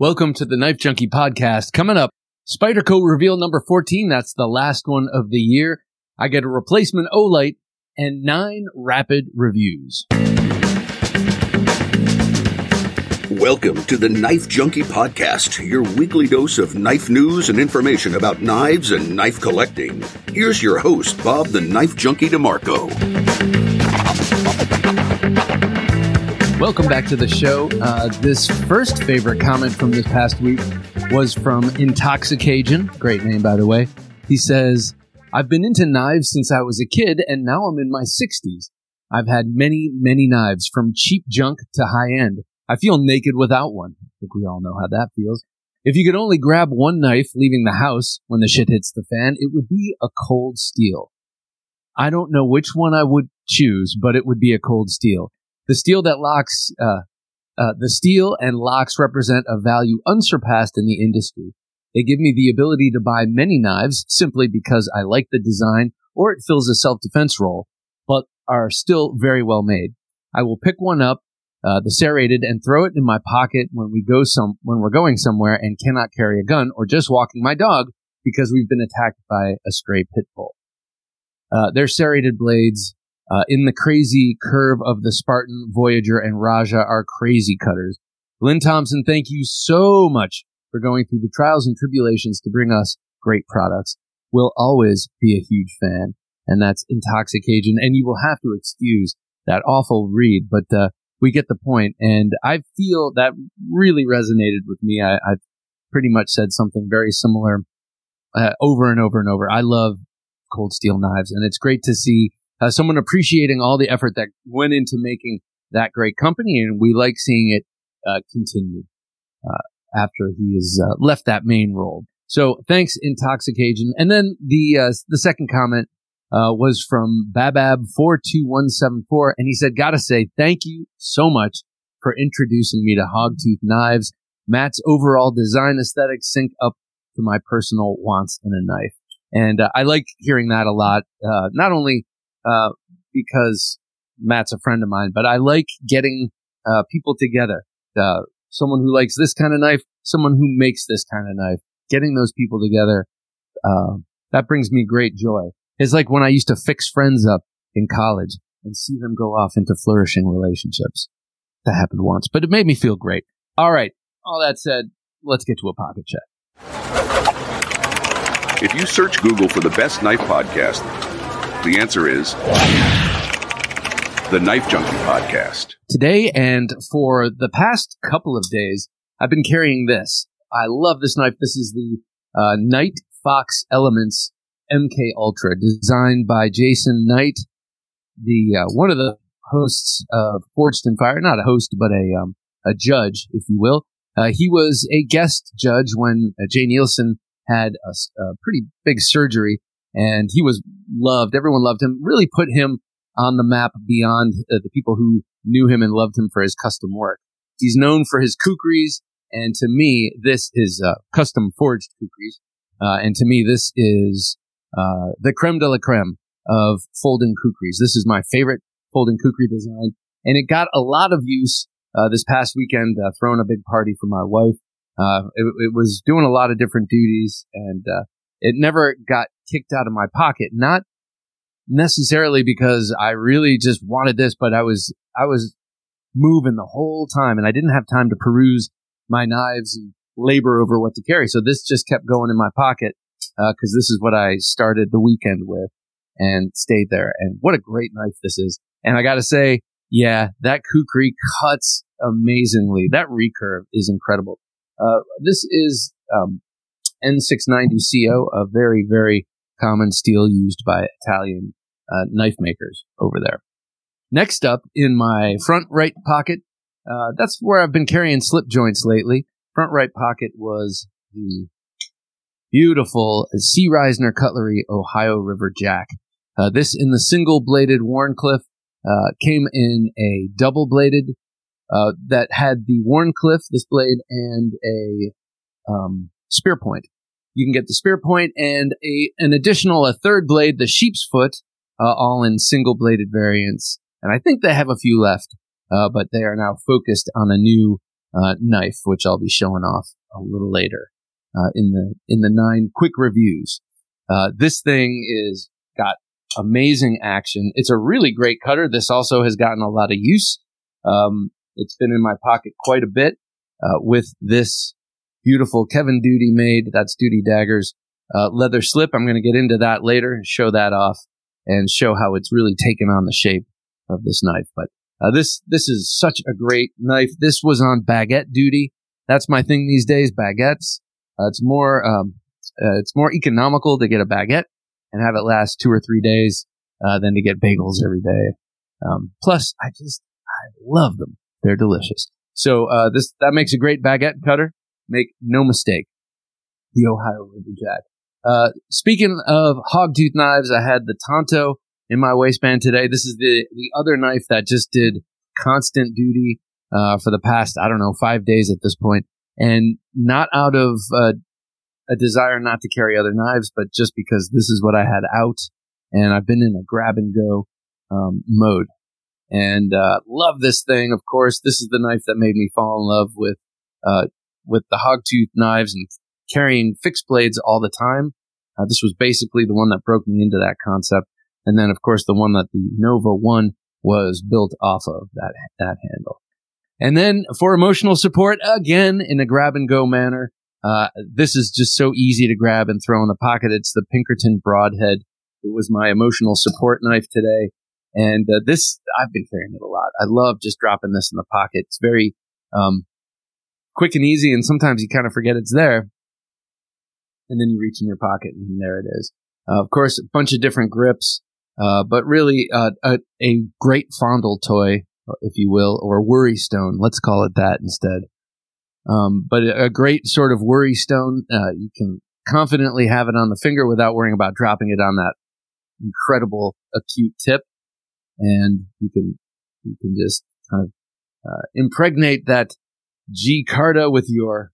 Welcome to the Knife Junkie podcast. Coming up, Spyderco reveal number 14. That's the last one of the year. I get a replacement Olight and nine rapid reviews. Welcome to the Knife Junkie Podcast, your weekly dose of knife news and information about knives and knife collecting. Here's your host, Bob the Knife Junkie DeMarco. Welcome back to the show. Uh, this first favorite comment from this past week was from Intoxication. Great name, by the way. He says, I've been into knives since I was a kid, and now I'm in my 60s. I've had many, many knives, from cheap junk to high end. I feel naked without one. I think we all know how that feels. If you could only grab one knife leaving the house when the shit hits the fan, it would be a cold steel. I don't know which one I would choose, but it would be a cold steel. The steel that locks, uh, uh, the steel and locks represent a value unsurpassed in the industry. They give me the ability to buy many knives simply because I like the design or it fills a self-defense role, but are still very well made. I will pick one up, uh, the serrated, and throw it in my pocket when we go some when we're going somewhere and cannot carry a gun, or just walking my dog because we've been attacked by a stray pit bull. Uh, their serrated blades uh, in the crazy curve of the Spartan, Voyager, and Rajah are crazy cutters. Lynn Thompson, thank you so much for going through the trials and tribulations to bring us great products. We'll always be a huge fan, and that's Intoxication. And you will have to excuse that awful read, but uh, we get the point. And I feel that really resonated with me. I, I've pretty much said something very similar uh, over and over and over. I love cold steel knives, and it's great to see uh, someone appreciating all the effort that went into making that great company, and we like seeing it uh, continue uh, after he has uh, left that main role. So thanks, Intoxication. And then the uh, the second comment uh, was from Babab four two one seven four, and he said, "Gotta say thank you so much for introducing me to Hogtooth knives. Matt's overall design aesthetics sync up to my personal wants in a knife." And I like hearing that a lot. not only uh, because Matt's a friend of mine, but I like getting uh, people together. Uh, someone who likes this kind of knife, someone who makes this kind of knife. Getting those people together, uh, that brings me great joy. It's like when I used to fix friends up in college and see them go off into flourishing relationships. That happened once, but it made me feel great. All right. All that said, let's get to a pocket check. If you search Google for the best knife podcast, the answer is the Knife Junkie Podcast. Today and for the past couple of days, I've been carrying this. I love this knife. This is the uh, Knight Fox Elements MK Ultra, designed by Jason Knight, the uh, one of the hosts of Forged in Fire. Not a host, but a um, a judge, if you will. Uh, he was a guest judge when uh, Jay Neilson had a, a pretty big surgery and he was loved. Everyone loved him. Really put him on the map beyond uh, the people who knew him and loved him for his custom work. He's known for his kukris, and to me, this is uh, custom forged kukris. Uh, and to me, this is uh, the creme de la creme of folding kukris. This is my favorite folding kukri design, and it got a lot of use uh, this past weekend. Uh, throwing a big party for my wife. It, it, was doing a lot of different duties, and it never got kicked out of my pocket. Not necessarily because I really just wanted this, but I was, I was moving the whole time and I didn't have time to peruse my knives and labor over what to carry. So this just kept going in my pocket, uh, cause this is what I started the weekend with and stayed there. And what a great knife this is. And I gotta say, yeah, that kukri cuts amazingly. That recurve is incredible. Uh, this is, um, N690CO, a very, very common steel used by Italian uh, knife makers over there. Next up in my front right pocket, uh, that's where I've been carrying slip joints lately. Front right pocket was the beautiful C. Reisner Cutlery Ohio River Jack. Uh, this in the single bladed Wharncliffe uh, came in a double bladed uh, that had the Wharncliffe, this blade, and a um, spear point. You can get the spear point and a an additional a third blade, the sheep's foot, uh, all in single bladed variants. And I think they have a few left, uh, but they are now focused on a new uh, knife, which I'll be showing off a little later uh, in the in the nine quick reviews. Uh, this thing is got amazing action. It's a really great cutter. This also has gotten a lot of use. Um, it's been in my pocket quite a bit uh, with this beautiful Kevin Duty made. That's Duty Daggers uh, leather slip. I'm going to get into that later and show that off and show how it's really taken on the shape of this knife. But uh, this this is such a great knife. This was on baguette duty. That's my thing these days. Baguettes. Uh, it's more um, uh, it's more economical to get a baguette and have it last two or three days uh, than to get bagels every day. Um, plus, I just I love them. They're delicious. So uh, this that makes a great baguette cutter. Make no mistake, the Ohio Riverjack. Uh, speaking of hogtooth knives, I had the Tanto in my waistband today. This is the the other knife that just did constant duty uh, for the past I don't know five days at this point, and not out of uh, a desire not to carry other knives, but just because this is what I had out, and I've been in a grab and go um, mode, and uh, love this thing. Of course, this is the knife that made me fall in love with uh, with the hogtooth knives and carrying fixed blades all the time. Uh, this was basically the one that broke me into that concept. And then, of course, the one that the Nova 1 was built off of that, that handle. And then for emotional support, again, in a grab and go manner, uh, this is just so easy to grab and throw in the pocket. It's the Pinkerton Broadhead. It was my emotional support knife today. And uh, this, I've been carrying it a lot. I love just dropping this in the pocket. It's very um, quick and easy, and sometimes you kind of forget it's there. And then you reach in your pocket, and there it is. Uh, of course, a bunch of different grips. Uh, but really uh, a, a, great fondle toy, if you will, or worry stone. Let's call it that instead. Um, but a great sort of worry stone. Uh, you can confidently have it on the finger without worrying about dropping it on that incredible acute tip, and you can you can just kind of uh, impregnate that G Carta with your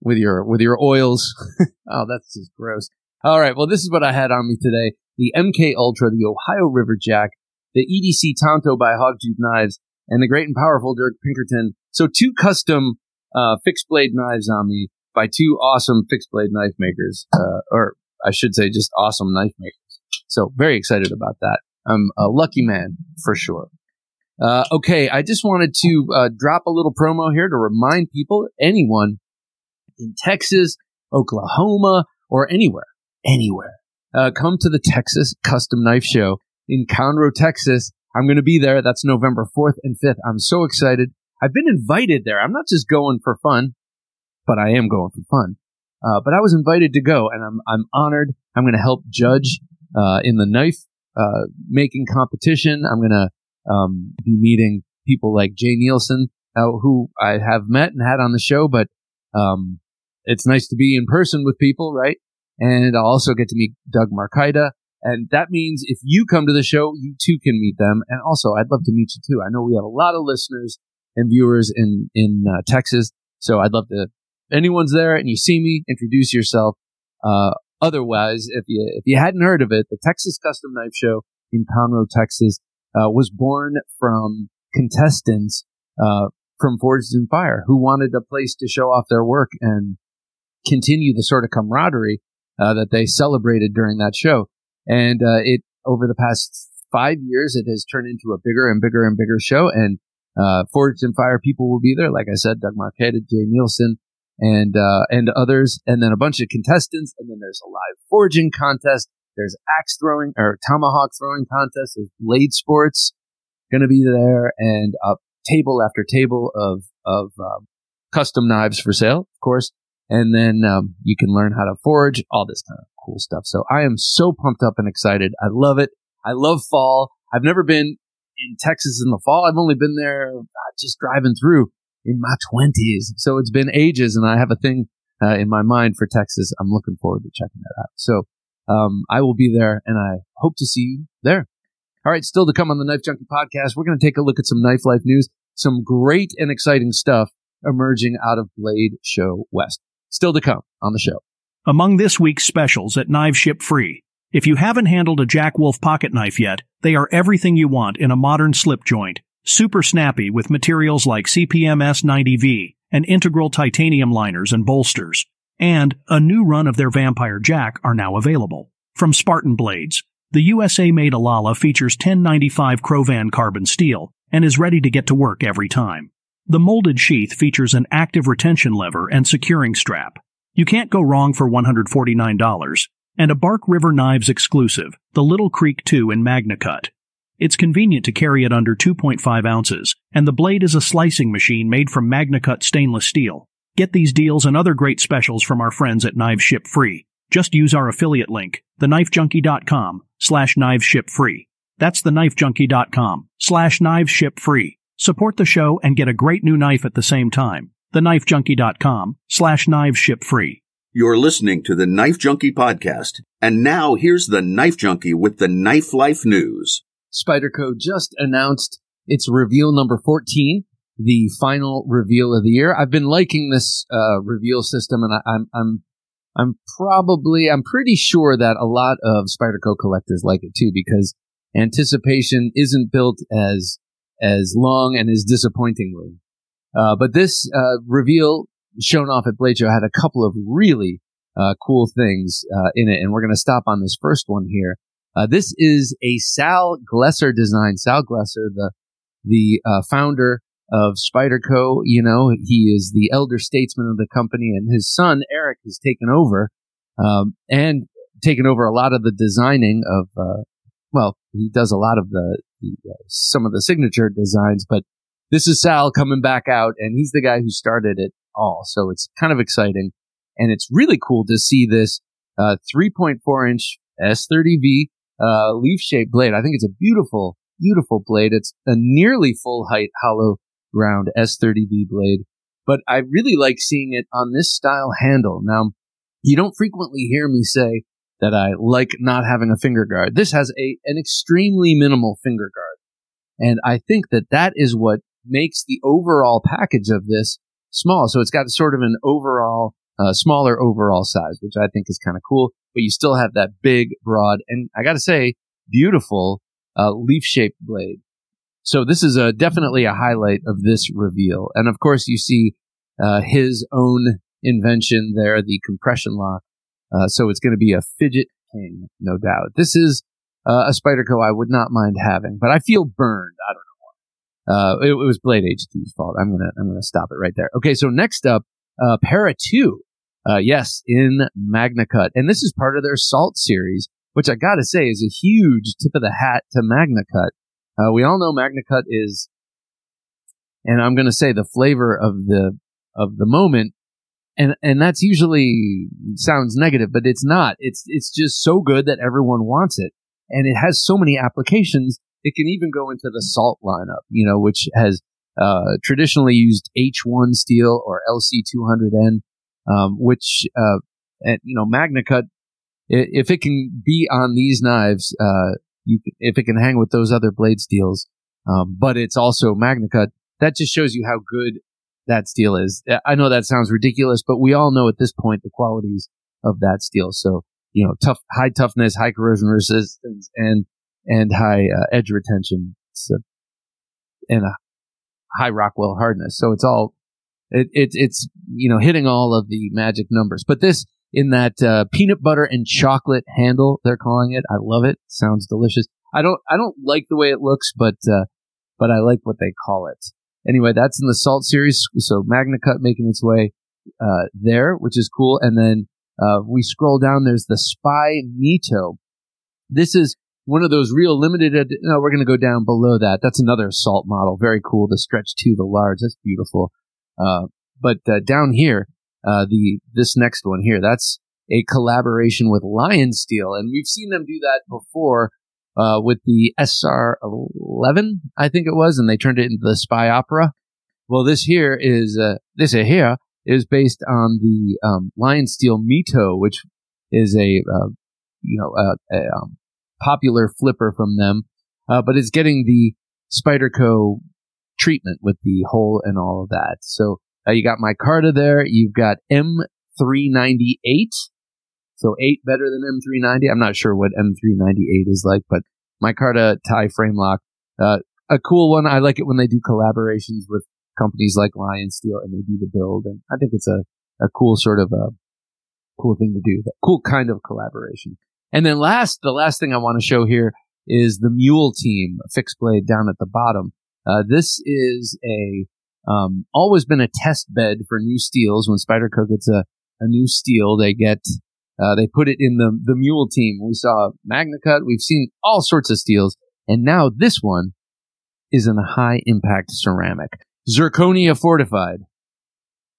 with your with your oils. oh, that's just gross. All right, well, this is what I had on me today the MK Ultra, the Ohio River Jack, the EDC Tanto by Hogtooth Knives, and the great and powerful Dirk Pinkerton. So two custom uh, fixed blade knives on me by two awesome fixed blade knife makers, uh, or I should say just awesome knife makers. So very excited about that. I'm a lucky man for sure. Uh, okay, I just wanted to uh, drop a little promo here to remind people, anyone in Texas, Oklahoma, or anywhere, anywhere uh, come to the Texas Custom Knife Show in Conroe, Texas. I'm going to be there. That's November 4th and 5th. I'm so excited. I've been invited there. I'm not just going for fun, but I am going for fun. Uh, but I was invited to go, and I'm I'm honored. I'm going to help judge uh, in the knife uh, making competition. I'm going to um, be meeting people like Jay Neilson, uh, who I have met and had on the show. But um, it's nice to be in person with people, right? and I'll also get to meet Doug Marcaida. And that means if you come to the show, you too can meet them. And also, I'd love to meet you too. I know we have a lot of listeners and viewers in in uh, Texas, so I'd love to. Anyone's there and you see me, introduce yourself. Uh, otherwise, if you if you hadn't heard of it, the Texas Custom Knife Show in Conroe, Texas, uh, was born from contestants uh, from Forged in Fire who wanted a place to show off their work and continue the sort of camaraderie uh, that they celebrated during that show. And uh, it over the past five years, it has turned into a bigger and bigger and bigger show. And uh, Forged in Fire people will be there, like I said, Doug Marcaida, Jay Neilson, and uh, and others, and then a bunch of contestants. And then there's a live forging contest. There's axe throwing or tomahawk throwing contest. There's blade sports going to be there, and a table after table of of um, custom knives for sale, of course and then um, you can learn how to forge, all this kind of cool stuff. So I am so pumped up and excited. I love it. I love fall. I've never been in Texas in the fall. I've only been there uh, just driving through in my twenties. So it's been ages, and I have a thing uh, in my mind for Texas. I'm looking forward to checking that out. So um, I will be there, and I hope to see you there. All right, still to come on the Knife Junkie podcast, we're going to take a look at some knife life news, some great and exciting stuff emerging out of Blade Show West. Still to come on the show. Among this week's specials at Knives Ship Free. If you haven't handled a Jack Wolf pocket knife yet, they are everything you want in a modern slip joint. Super snappy with materials like CPM S90V and integral titanium liners and bolsters. And a new run of their Vampire Jack are now available. From Spartan Blades, the USA made Alala features 1095 CroVan carbon steel and is ready to get to work every time. The molded sheath features an active retention lever and securing strap. You can't go wrong for $149. And a Bark River Knives exclusive, the Little Creek 2 in Magna Cut. It's convenient to carry it under 2.5 ounces, and the blade is a slicing machine made from Magna Cut stainless steel. Get these deals and other great specials from our friends at Knives Ship Free. Just use our affiliate link, theknifejunkie.com slash knives ship free. That's theknifejunkie.com slash knives ship free. Support the show and get a great new knife at the same time. Theknifejunkie.com slash knives ship free. You're listening to the Knife Junkie podcast. And now here's the Knife Junkie with the Knife Life News. Spyderco just announced its reveal number 14, the final reveal of the year. I've been liking this uh, reveal system, and I, I'm I'm I'm probably I'm pretty sure that a lot of Spyderco collectors like it too because anticipation isn't built as as long and as disappointingly. Uh, but this uh, reveal shown off at Blade Show had a couple of really uh, cool things uh, in it, and we're going to stop on this first one here. Uh, this is a Sal Glesser design. Sal Glesser, the the uh, founder of Spyderco, you know, he is the elder statesman of the company, and his son Eric has taken over um, and taken over a lot of the designing of. well, he does a lot of the, the some of the signature designs, but this is Sal coming back out, and he's the guy who started it all. So it's kind of exciting, and it's really cool to see this uh, 3.4 inch S30V uh, leaf shaped blade. I think it's a beautiful, beautiful blade. It's a nearly full height hollow ground S30V blade, but I really like seeing it on this style handle. Now, you don't frequently hear me say that I like not having a finger guard. This has a an extremely minimal finger guard. And I think that that is what makes the overall package of this small. So it's got sort of an overall, uh, smaller overall size, which I think is kind of cool. But you still have that big, broad, and I got to say, beautiful uh, leaf shaped blade. So this is a, definitely a highlight of this reveal. And of course, you see uh, his own invention there, the compression lock. Uh, so it's going to be a fidget king, no doubt. This is uh, a Spyderco I would not mind having, but I feel burned. I don't know. Uh, it, it, was Blade HQ's fault. I'm gonna I'm gonna stop it right there. Okay, so next up, uh, Para Two, uh, yes, in Magna Cut, and this is part of their Salt series, which I gotta say is a huge tip of the hat to Magna Cut. Uh, we all know Magna Cut is, and I'm gonna say the flavor of the of the moment, and and that's usually sounds negative, but it's not. It's it's just so good that everyone wants it, and it has so many applications it can even go into the salt lineup, you know, which has uh, traditionally used H1 steel or LC200N, um, which, uh, and, you know, Magna Cut, if it can be on these knives, uh, you, if it can hang with those other blade steels, um, but it's also Magna Cut, that just shows you how good that steel is. I know that sounds ridiculous, but we all know at this point the qualities of that steel. So, you know, tough, high toughness, high corrosion resistance, and and high uh, edge retention so, and a high Rockwell hardness. So it's all it, it, it's you know hitting all of the magic numbers. But this in that uh, peanut butter and chocolate handle they're calling it. I love it. Sounds delicious. I don't I don't like the way it looks, but uh, but I like what they call it. Anyway, that's in the Salt series. So Magna Cut making its way uh, there, which is cool. And then uh, we scroll down. There's the Spy Mito. This is one of those real limited. Ed- no, we're going to go down below that. That's another Salt model. Very cool. The stretch to the large. That's beautiful. Uh, but uh, down here, uh, the this next one here, that's a collaboration with Lion Steel, and we've seen them do that before uh, with the SR11, I think it was, and they turned it into the Spy Opera. Well, this here is uh, this here is based on the um, Lion Steel Mito, which is a uh, you know a, a um, popular flipper from them, uh, but it's getting the Spyderco treatment with the hole and all of that. So uh, you got micarta there. You've got M398. So eight better than M390. I'm not sure what M398 is like, but micarta tie frame lock. Uh, a cool one. I like it when they do collaborations with companies like Lion Steel and they do the build. And I think it's a, a cool sort of a cool thing to do. Cool kind of collaboration. And then last, the last thing I want to show here is the Mule Team fixed blade down at the bottom. Uh, this is a um, always been a test bed for new steels. When Spyderco gets a, a new steel, they get uh, they put it in the the Mule Team. We saw MagnaCut. We've seen all sorts of steels, and now this one is in a high impact ceramic, zirconia fortified.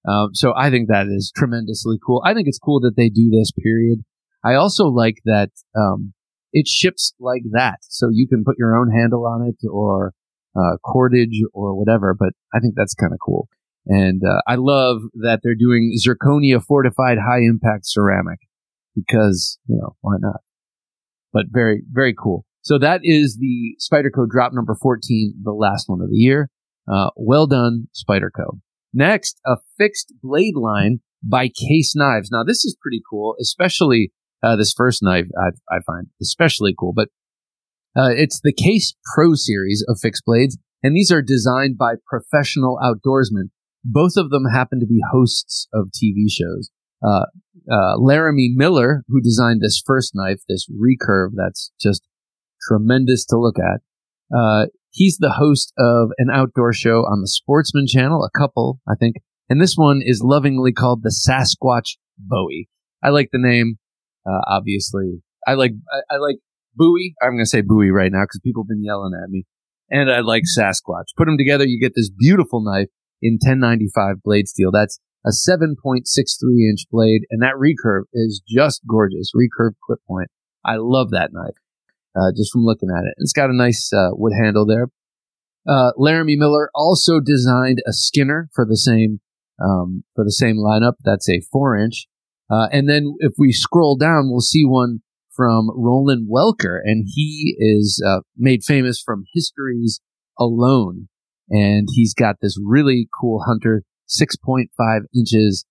Uh, so I think that is tremendously cool. I think it's cool that they do this. Period. I also like that um, it ships like that, so you can put your own handle on it or uh, cordage or whatever. But I think that's kind of cool, and uh, I love that they're doing zirconia fortified high impact ceramic because you know why not? But very very cool. So that is the Spyderco drop number fourteen, the last one of the year. Uh, well done, Spyderco. Next, a fixed blade line by Case Knives. Now this is pretty cool, especially uh, this first knife I, I, find especially cool. But uh, it's the Case Pro series of fixed blades, and these are designed by professional outdoorsmen. Both of them happen to be hosts of TV shows. Uh, uh, Laramie Miller, who designed this first knife, this recurve that's just tremendous to look at. Uh, he's the host of an outdoor show on the Sportsman Channel, a couple, I think. And this one is lovingly called the Sasquatch Bowie. I like the name. Uh, obviously, I like I, I like Bowie. I'm going to say Bowie right now because people have been yelling at me. And I like Sasquatch. Put them together, you get this beautiful knife in 1095 blade steel. That's a 7.63 inch blade, and that recurve is just gorgeous. Recurve clip point. I love that knife. Uh, just from looking at it. It's got a nice uh, wood handle there. Uh, Laramie Miller also designed a Skinner for the same um, for the same lineup. That's a four inch. Uh, and then if we scroll down, we'll see one from Roland Welker, and he is uh, made famous from Histories Alone. And he's got this really cool Hunter, 6.5 inches.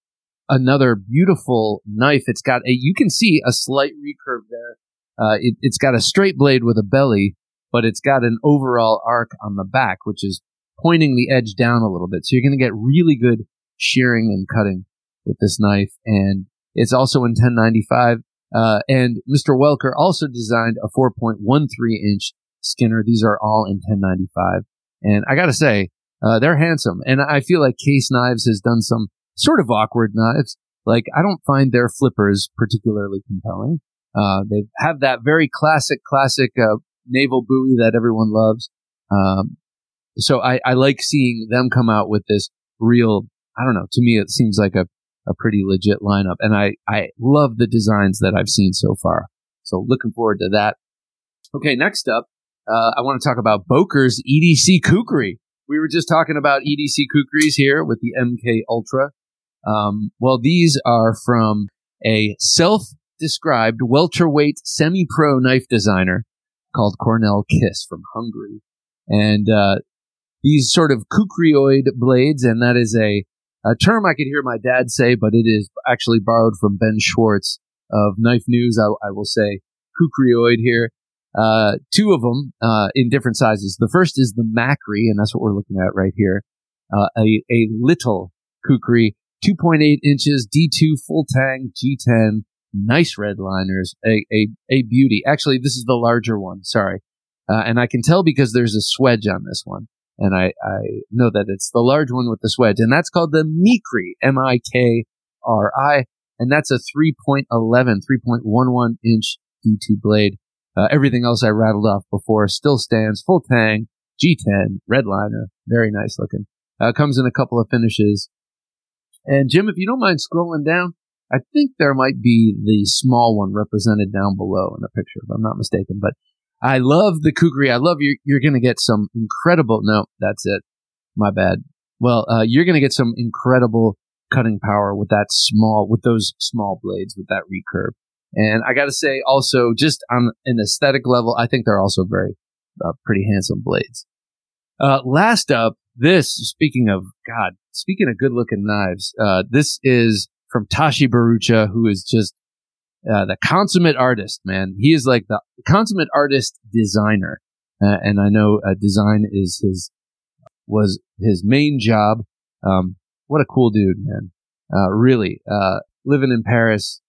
Another beautiful knife. It's got a, you can see a slight recurve there. Uh, it, it's got a straight blade with a belly, but it's got an overall arc on the back, which is pointing the edge down a little bit. So you're going to get really good shearing and cutting with this knife. And it's also in 1095. Uh, and Mr. Welker also designed a 4.13 inch Skinner. These are all in 1095. And I gotta say, uh, they're handsome. And I feel like Case Knives has done some sort of awkward knives. Like, I don't find their flippers particularly compelling. Uh, they have that very classic, classic, uh, naval buoy that everyone loves. Um, so I, I like seeing them come out with this real, I don't know, to me, it seems like a a pretty legit lineup. And I, I love the designs that I've seen so far. So looking forward to that. Okay, next up, uh, I want to talk about Boker's EDC Kukri. We were just talking about EDC Kukris here with the MK Ultra. Um, well, these are from a self-described welterweight semi-pro knife designer called Cornel Kiss from Hungary. And, uh, these sort of kukrioid blades, and that is a a term I could hear my dad say, but it is actually borrowed from Ben Schwartz of Knife News. I, I will say kukrioid here. Uh, two of them uh, in different sizes. The first is the Macri, and that's what we're looking at right here. Uh, a, a little kukri, 2.8 inches, D2 full tang, G10, nice red liners, a, a, a beauty. Actually, this is the larger one. Sorry. Uh, and I can tell because there's a swedge on this one and I, I know that it's the large one with the swedge, and that's called the Mikri, M-I-K-R-I, and that's a 3.11, 3.11 inch D2 blade. Uh, everything else I rattled off before still stands, full tang, G10, red liner, very nice looking. Uh, comes in a couple of finishes. And Jim, if you don't mind scrolling down, I think there might be the small one represented down below in the picture, if I'm not mistaken. But I love the kukri. I love you. You're going to get some incredible. No, that's it. My bad. Well, uh, you're going to get some incredible cutting power with that small, with those small blades, with that recurve. And I got to say, also, just on an aesthetic level, I think they're also very uh, pretty handsome blades. Uh, last up, this speaking of God, speaking of good looking knives, uh, this is from Tashi Bharucha, who is just uh, the consummate artist, man. He is like the consummate artist designer. uh, and I know uh, design is his was his main job. Um, what a cool dude, man! Uh, really, uh, living in Paris,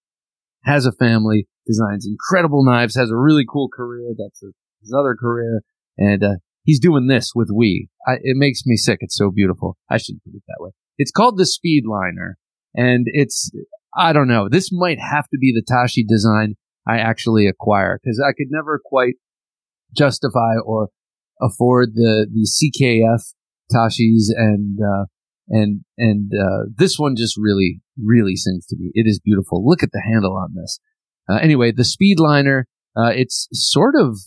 has a family, designs incredible knives, has a really cool career. That's his other career, and uh, he's doing this with WE. I, it makes me sick. It's so beautiful. I shouldn't put it that way. It's called the Speedliner, and it's I don't know. This might have to be the Tashi design I actually acquire because I could never quite justify or afford the the CKF Tashis and uh, and and uh, this one just really really sings to me. It is beautiful. Look at the handle on this. Uh, anyway, the Speedliner. Uh, it's sort of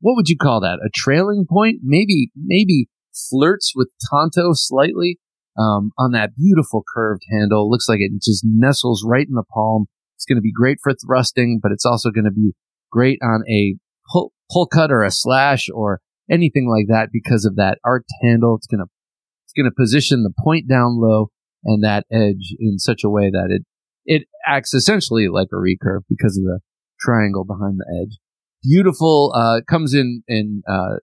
what would you call that? A trailing point? Maybe maybe flirts with Tanto slightly um, on that beautiful curved handle. Looks like it just nestles right in the palm. It's going to be great for thrusting, but it's also going to be great on a pull, pull cut or a slash or anything like that because of that arced handle. It's going to it's going to position the point down low and that edge in such a way that it it acts essentially like a recurve because of the triangle behind the edge. Beautiful. Uh, comes in in uh,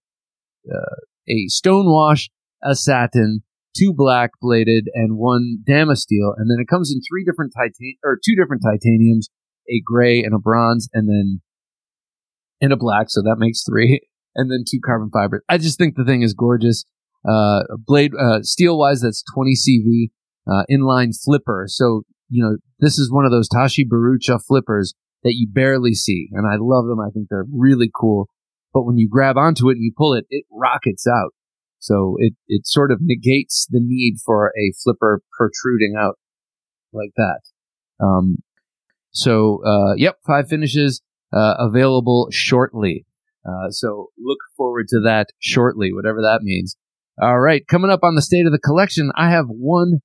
uh, a stone wash, a satin, two black bladed, and one damasteel, and then it comes in three different titan or two different titaniums, a gray and a bronze, and then and a black. So that makes three, and then two carbon fiber. I just think the thing is gorgeous. Uh, blade uh, steel wise, that's 20 CV. Uh, inline flipper. So you know this is one of those Tashi Bharucha flippers that you barely see, and I love them. I think they're really cool. But when you grab onto it and you pull it, it rockets out. So it, it sort of negates the need for a flipper protruding out like that. Um, so, uh, yep, five finishes, uh, available shortly. Uh, so look forward to that shortly, whatever that means. All right. Coming up on the state of the collection, I have one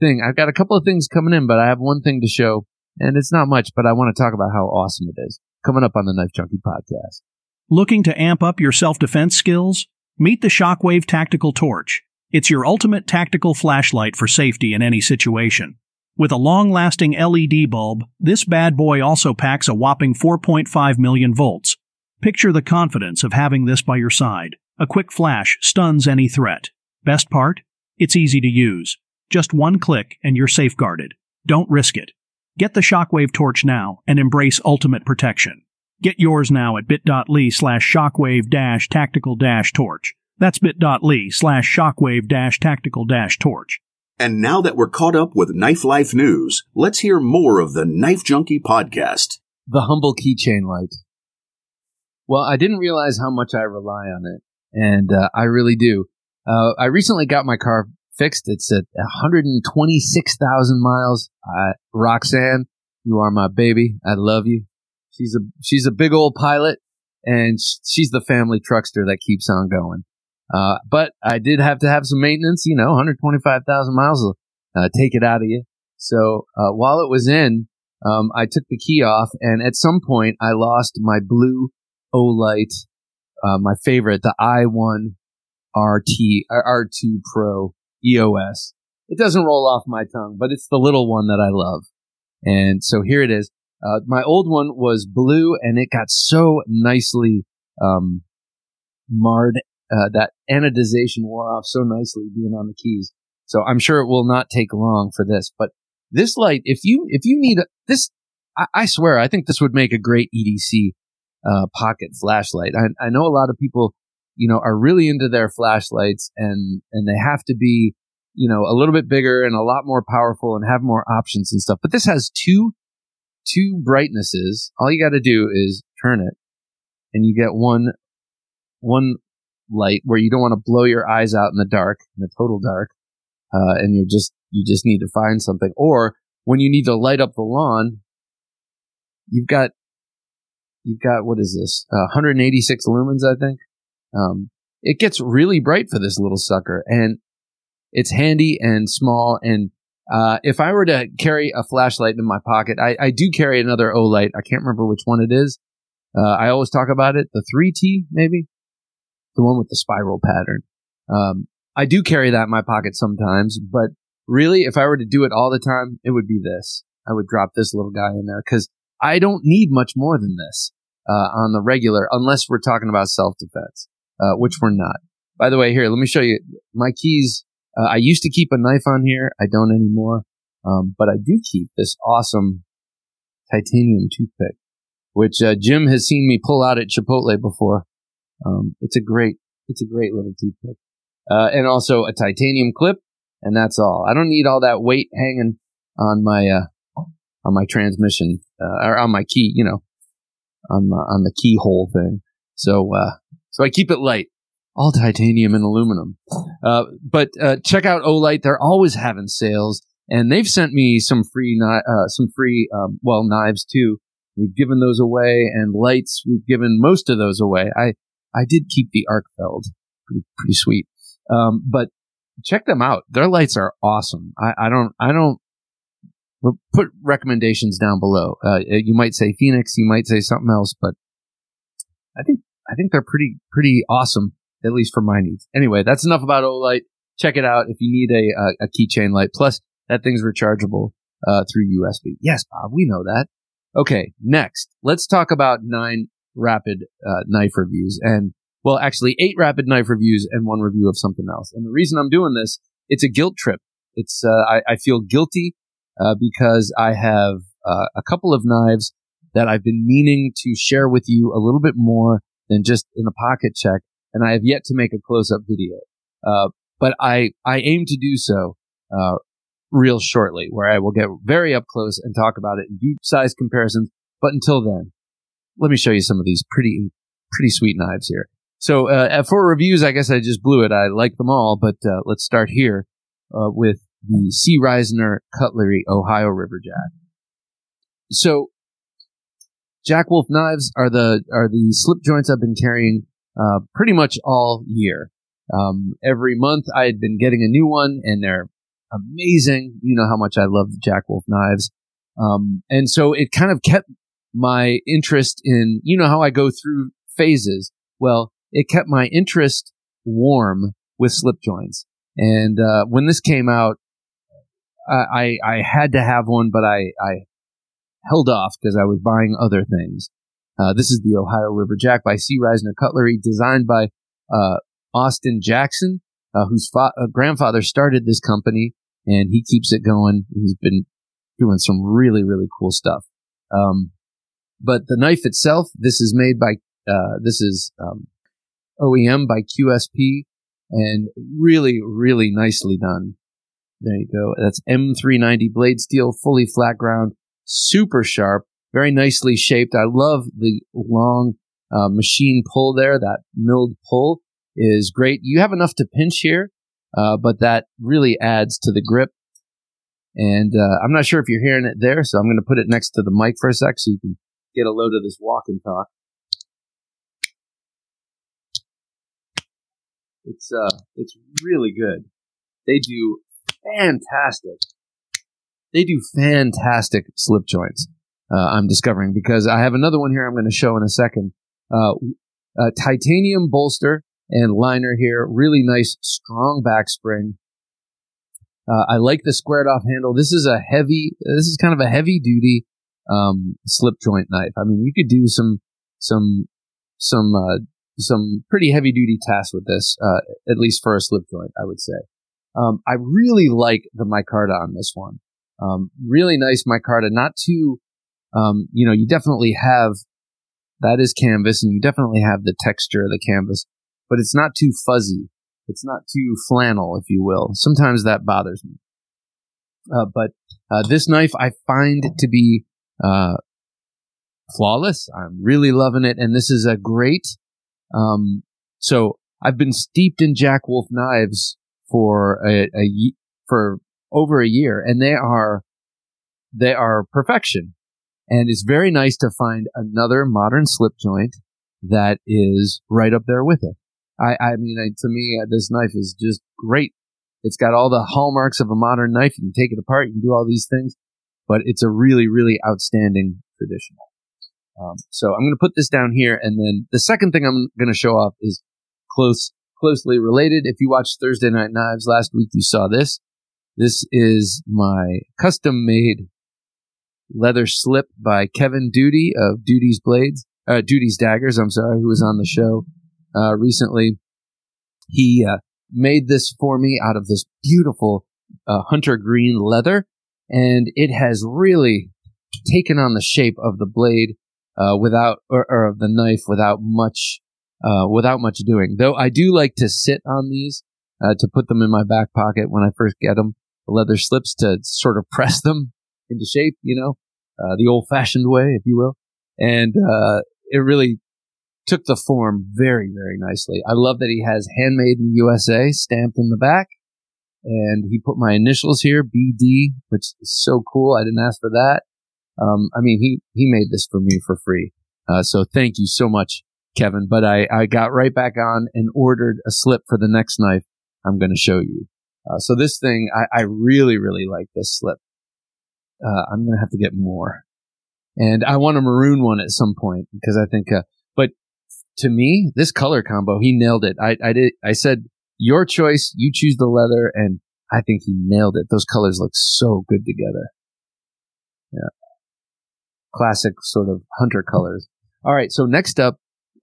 thing. I've got a couple of things coming in, but I have one thing to show and it's not much, but I want to talk about how awesome it is coming up on the Knife Junkie podcast. Looking to amp up your self defense skills? Meet the Shockwave Tactical Torch. It's your ultimate tactical flashlight for safety in any situation. With a long lasting LED bulb, this bad boy also packs a whopping 4.5 million volts. Picture the confidence of having this by your side. A quick flash stuns any threat. Best part? It's easy to use. Just one click and you're safeguarded. Don't risk it. Get the Shockwave torch now and embrace ultimate protection. Get yours now at bit.ly slash shockwave dash tactical dash torch. That's bit.ly slash shockwave dash tactical dash torch. And now that we're caught up with Knife Life news, let's hear more of the Knife Junkie podcast. The humble keychain light. Well, I didn't realize how much I rely on it, and uh, I really do. Uh, I recently got my car fixed. It's at 126,000 miles. Uh, Roxanne, you are my baby. I love you. She's a she's a big old pilot, and she's the family truckster that keeps on going. Uh, but I did have to have some maintenance. You know, 125,000 miles will uh, take it out of you. So uh, while it was in, um, I took the key off, and at some point, I lost my blue Olight, uh, my favorite, the i1 RT R2 Pro EOS. It doesn't roll off my tongue, but it's the little one that I love. And so here it is. Uh, my old one was blue, and it got so nicely um, marred. Uh, that anodization wore off so nicely being on the keys. So I'm sure it will not take long for this. But this light, if you if you need a, this, I, I, swear, I think this would make a great EDC uh, pocket flashlight. I, I know a lot of people, you know, are really into their flashlights, and and they have to be, you know, a little bit bigger and a lot more powerful and have more options and stuff. But this has two two brightnesses. All you got to do is turn it, and you get one one light where you don't want to blow your eyes out in the dark, in the total dark, uh, and you just you just need to find something. Or when you need to light up the lawn, you've got you've got what is this? Uh, 186 lumens, I think. Um, it gets really bright for this little sucker, and it's handy and small and uh, if I were to carry a flashlight in my pocket, I, I do carry another Olight. I can't remember which one it is. Uh, I always talk about it. The 3T, maybe? The one with the spiral pattern. Um, I do carry that in my pocket sometimes, but really, if I were to do it all the time, it would be this. I would drop this little guy in there because I don't need much more than this. uh, on the regular, unless we're talking about self defense, uh, which we're not. By the way, here, let me show you my keys. Uh, I used to keep a knife on here. I don't anymore. Um, but I do keep this awesome titanium toothpick, which uh, Jim has seen me pull out at Chipotle before. Um, it's a great, it's a great little toothpick. Uh, and also a titanium clip, and that's all. I don't need all that weight hanging on my, uh, on my transmission, uh, or on my key, you know, on the, on the keyhole thing. So, uh, so I keep it light. All titanium and aluminum. Uh, but, uh, check out Olight. They're always having sales and they've sent me some free, uh, some free, um, well, knives too. We've given those away and lights. We've given most of those away. I, I did keep the Arkfeld. Pretty, pretty sweet. Um, but check them out. Their lights are awesome. I, I don't, I don't we'll put recommendations down below. Uh, you might say Fenix, you might say something else, but I think, I think they're pretty, pretty awesome, at least for my needs. Anyway, that's enough about Olight. Check it out if you need a, a, a keychain light. Plus, that thing's rechargeable uh, through USB. Yes, Bob, we know that. Okay, next, let's talk about nine rapid uh, knife reviews and well, actually eight rapid knife reviews and one review of something else. And the reason I'm doing this, it's a guilt trip. It's uh, I, I, feel guilty uh, because I have uh, a couple of knives that I've been meaning to share with you a little bit more than just in a pocket check, and I have yet to make a close-up video. Uh, but I I aim to do so uh, real shortly, where I will get very up close and talk about it in deep size comparisons. But until then, let me show you some of these pretty, pretty sweet knives here. So uh, for reviews, I guess I just blew it. I like them all, but uh, let's start here uh, with the C. Reisner Cutlery Ohio River Jack. So Jack Wolf knives are the are the slip joints I've been carrying uh, pretty much all year. Um, every month I had been getting a new one, and they're amazing. You know how much I love the Jack Wolf knives. Um, and so it kind of kept my interest in, you know how I go through phases. Well, it kept my interest warm with slip joints. And, uh, when this came out, I, I, had to have one, but I, I held off because I was buying other things. Uh, this is the Ohio River Jack by C. Reisner Cutlery, designed by, uh, Austin Jackson, uh, whose fa- uh, grandfather started this company and he keeps it going. He's been doing some really, really cool stuff. Um, but the knife itself, this is made by, uh, this is, um, OEM by QSP and really, really nicely done. There you go. That's M390 blade steel, fully flat ground, super sharp, very nicely shaped. I love the long, uh, machine pull there. That milled pull is great. You have enough to pinch here uh, but that really adds to the grip. And uh, I'm not sure if you're hearing it there, so I'm going to put it next to the mic for a sec so you can get a load of this walk and talk. It's uh, it's really good. They do fantastic. They do fantastic slip joints. Uh, I'm discovering because I have another one here. I'm going to show in a second. Uh, titanium bolster and liner here. Really nice, strong back spring. Uh, I like the squared off handle. This is a heavy, this is kind of a heavy duty, um, slip joint knife. I mean, you could do some, some, some, uh, some pretty heavy duty tasks with this, uh, at least for a slip joint, I would say. Um, I really like the micarta on this one. Um, really nice micarta, not too, um, you know, you definitely have, that is canvas and you definitely have the texture of the canvas, but it's not too fuzzy. It's not too flannel, if you will. Sometimes that bothers me. Uh, but uh, this knife I find to be uh, flawless. I'm really loving it, and this is a great. Um, so I've been steeped in Jack Wolf knives for a, a for over a year, and they are they are perfection. And it's very nice to find another modern slip joint that is right up there with it. I, I mean, I, to me, uh, this knife is just great. It's got all the hallmarks of a modern knife. You can take it apart. You can do all these things, but it's a really, really outstanding traditional. Um, so I'm going to put this down here. And then the second thing I'm going to show off is close, closely related. If you watched Thursday Night Knives last week, you saw this. This is my custom made leather slip by Kevin Duty of Duty's Blades. uh, Duty's Daggers. I'm sorry, who was on the show uh, recently. He uh, made this for me out of this beautiful uh, hunter green leather, and it has really taken on the shape of the blade uh, without or, or, of the knife without much uh, without much doing. Though I do like to sit on these uh, to put them in my back pocket when I first get them, the leather slips to sort of press them into shape, you know, uh, the old fashioned way, if you will. And uh, it really took the form very, very nicely. I love that he has handmade in USA stamped in the back. And he put my initials here, BD, which is so cool. I didn't ask for that. Um, I mean, he, he made this for me for free. Uh, so thank you so much, Kevin. But I, I got right back on and ordered a slip for the next knife I'm going to show you. Uh, so this thing, I, I, really, really like this slip. Uh, I'm going to have to get more. And I want a maroon one at some point because I think, uh, but to me, this color combo, he nailed it. I, I did, I said, your choice, you choose the leather, and I think he nailed it. Those colors look so good together. Yeah. Classic sort of hunter colors. All right. So next up,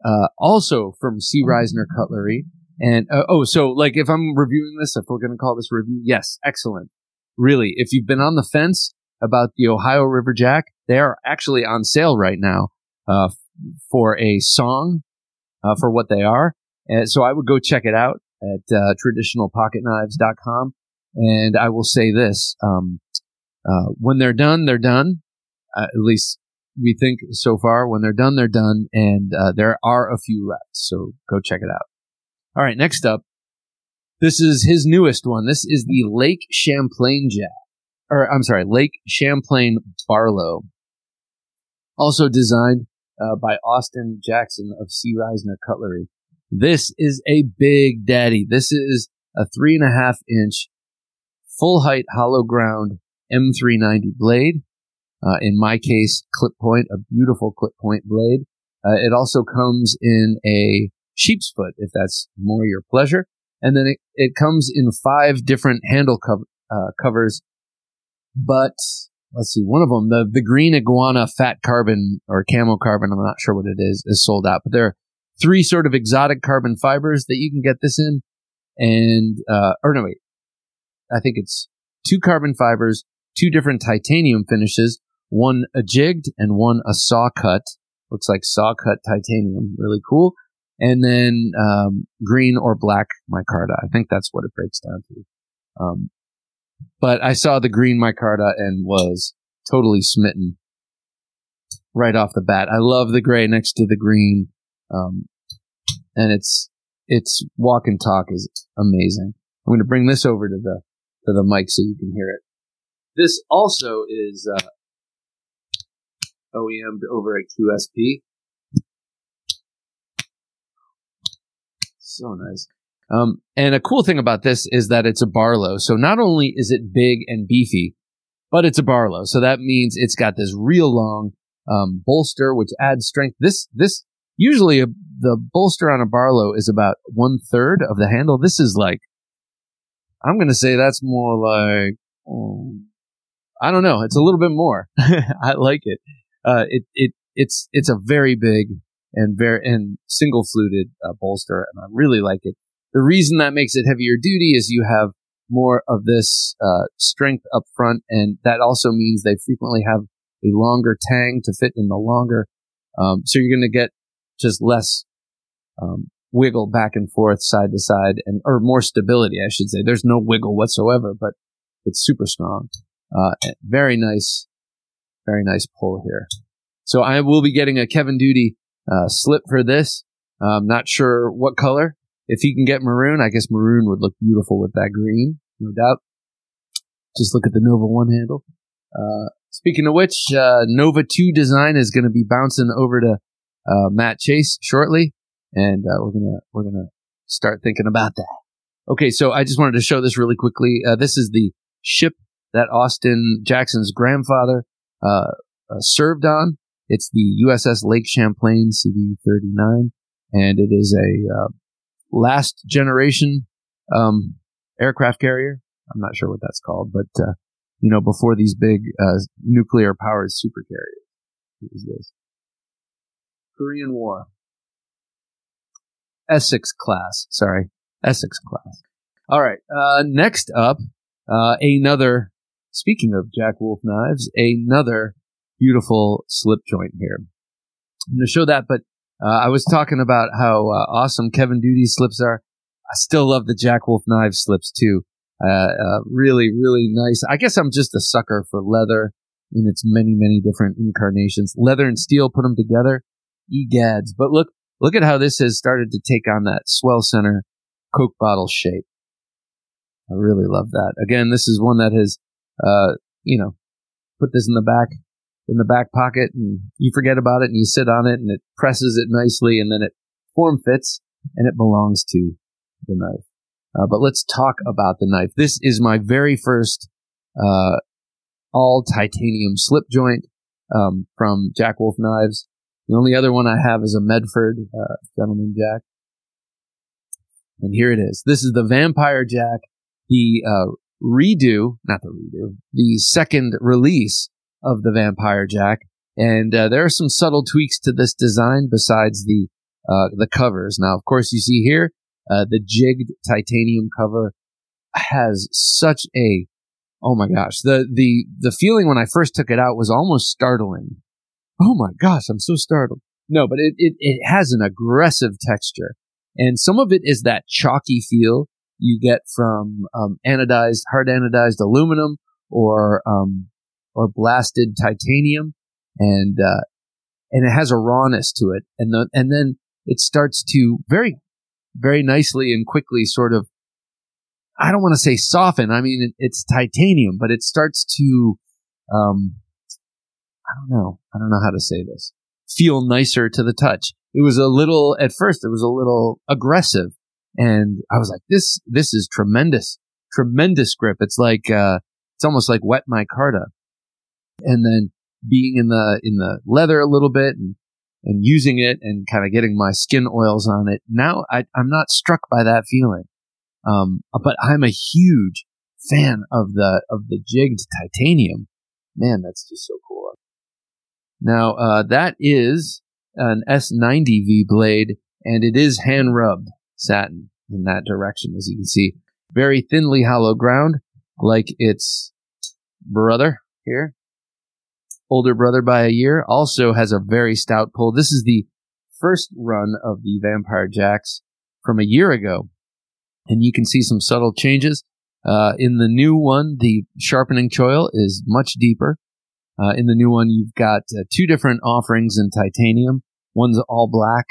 uh, also from C. Reisner Cutlery, and uh, oh, so like if I'm reviewing this, if we're going to call this review, yes, excellent. Really, if you've been on the fence about the Ohio River Jack, they are actually on sale right now uh, for a song uh, for what they are. And so I would go check it out at uh, traditionalpocketknives.com. And I will say this: um, uh, when they're done, they're done. Uh, at least we think so far. When they're done, they're done, and uh, there are a few left. So go check it out. All right, next up, this is his newest one. This is the Lake Champlain Jack, or I'm sorry, Lake Champlain Barlow. Also designed uh, by Austin Jackson of C. Reisner Cutlery. This is a big daddy. This is a three and a half inch full height hollow ground M390 blade. Uh, in my case, clip point, a beautiful clip point blade. Uh, it also comes in a sheep's foot, if that's more your pleasure. And then it, it comes in five different handle co- uh, covers. But let's see, one of them, the, the green iguana fat carbon or camo carbon, I'm not sure what it is, is sold out. But there are three sort of exotic carbon fibers that you can get this in. And, uh, or no, wait, I think it's two carbon fibers, two different titanium finishes, one a jigged and one a saw cut. Looks like saw cut titanium. Really cool and then um, green or black micarta. I think that's what it breaks down to. Um, but I saw the green micarta and was totally smitten right off the bat. I love the gray next to the green, um, and it's its walk and talk is amazing. I'm going to bring this over to the to the mic so you can hear it. This also is uh, OEM'd over at QSP. So nice. Um, and a cool thing about this is that it's a Barlow. So not only is it big and beefy, but it's a Barlow. So that means it's got this real long um, bolster, which adds strength. This this usually a, the bolster on a Barlow is about one third of the handle. This is like I'm going to say that's more like oh, I don't know. It's a little bit more. I like it. Uh, it it it's it's a very big and very and single fluted uh, bolster, and I really like it. The reason that makes it heavier duty is you have more of this uh, strength up front, and that also means they frequently have a longer tang to fit in the longer. Um, so you're going to get just less um, wiggle back and forth, side to side, and or more stability, I should say. There's no wiggle whatsoever, but it's super strong. Uh, very nice, very nice pull here. So I will be getting a Kevin Duty uh, slip for this. I'm not sure what color. If he can get maroon, I guess maroon would look beautiful with that green, no doubt. Just look at the Nova 1 handle. Uh, speaking of which, uh, Nova 2 design is going to be bouncing over to uh, Matt Chase shortly, and uh, we're gonna we're gonna start thinking about that. Okay, so I just wanted to show this really quickly. Uh, this is the ship that Austin Jackson's grandfather served on. It's the USS Lake Champlain CV 39, and it is a uh, last generation um, aircraft carrier. I'm not sure what that's called, but uh, you know, before these big uh, nuclear powered super carriers. What is this? Korean War. Essex class. Sorry. Essex class. All right. Uh, next up, uh, another, speaking of Jack Wolf knives, another beautiful slip joint here. I'm going to show that, but I was talking about how uh, awesome Kevin Duty slips are. I still love the Jack Wolf knife slips too. Uh, uh, really, really nice. I guess I'm just a sucker for leather in its many, many different incarnations. Leather and steel, put them together, egads. But look, look at how this has started to take on that swell center Coke bottle shape. I really love that. Again, this is one that has, uh, you know, put this in the back, in the back pocket and you forget about it and you sit on it and it presses it nicely and then it form fits and it belongs to the knife. Uh, but let's talk about the knife. This is my very first, uh, all titanium slip joint, um, from Jack Wolf knives. The only other one I have is a Medford, uh, Gentleman Jack. And here it is. This is the Vampire Jack, the, uh, redo, not the redo, the second release of the Vampire Jack. And uh, there are some subtle tweaks to this design besides the uh, the covers. Now, of course, you see here uh, the jigged titanium cover has such a oh my gosh the the the feeling when I first took it out was almost startling. Oh my gosh, I'm so startled. No, but it, it, it has an aggressive texture. And some of it is that chalky feel you get from um, anodized, hard anodized aluminum or um, or blasted titanium, and uh, and it has a rawness to it, and the, and then it starts to very very nicely and quickly sort of I don't want to say soften. I mean, it, it's titanium, but it starts to, um, I don't know. I don't know how to say this. Feel nicer to the touch. It was a little, at first, it was a little aggressive. And I was like, this, this is tremendous, tremendous grip. It's like, uh, it's almost like wet micarta and then being in the in the leather a little bit and and using it and kind of getting my skin oils on it. Now I, am not struck by that feeling, um, but I'm a huge fan of the of the jigged titanium. Man, that's just so cool. Now uh, that is an S90V blade, and it is hand rubbed satin in that direction, as you can see. Very thinly hollow ground, like its brother here older brother by a year, also has a very stout pull. This is the first run of the Vampire Jacks from a year ago. And you can see some subtle changes. Uh, in the new one, the sharpening choil is much deeper. Uh, in the new one, you've got uh, two different offerings in titanium. One's all black,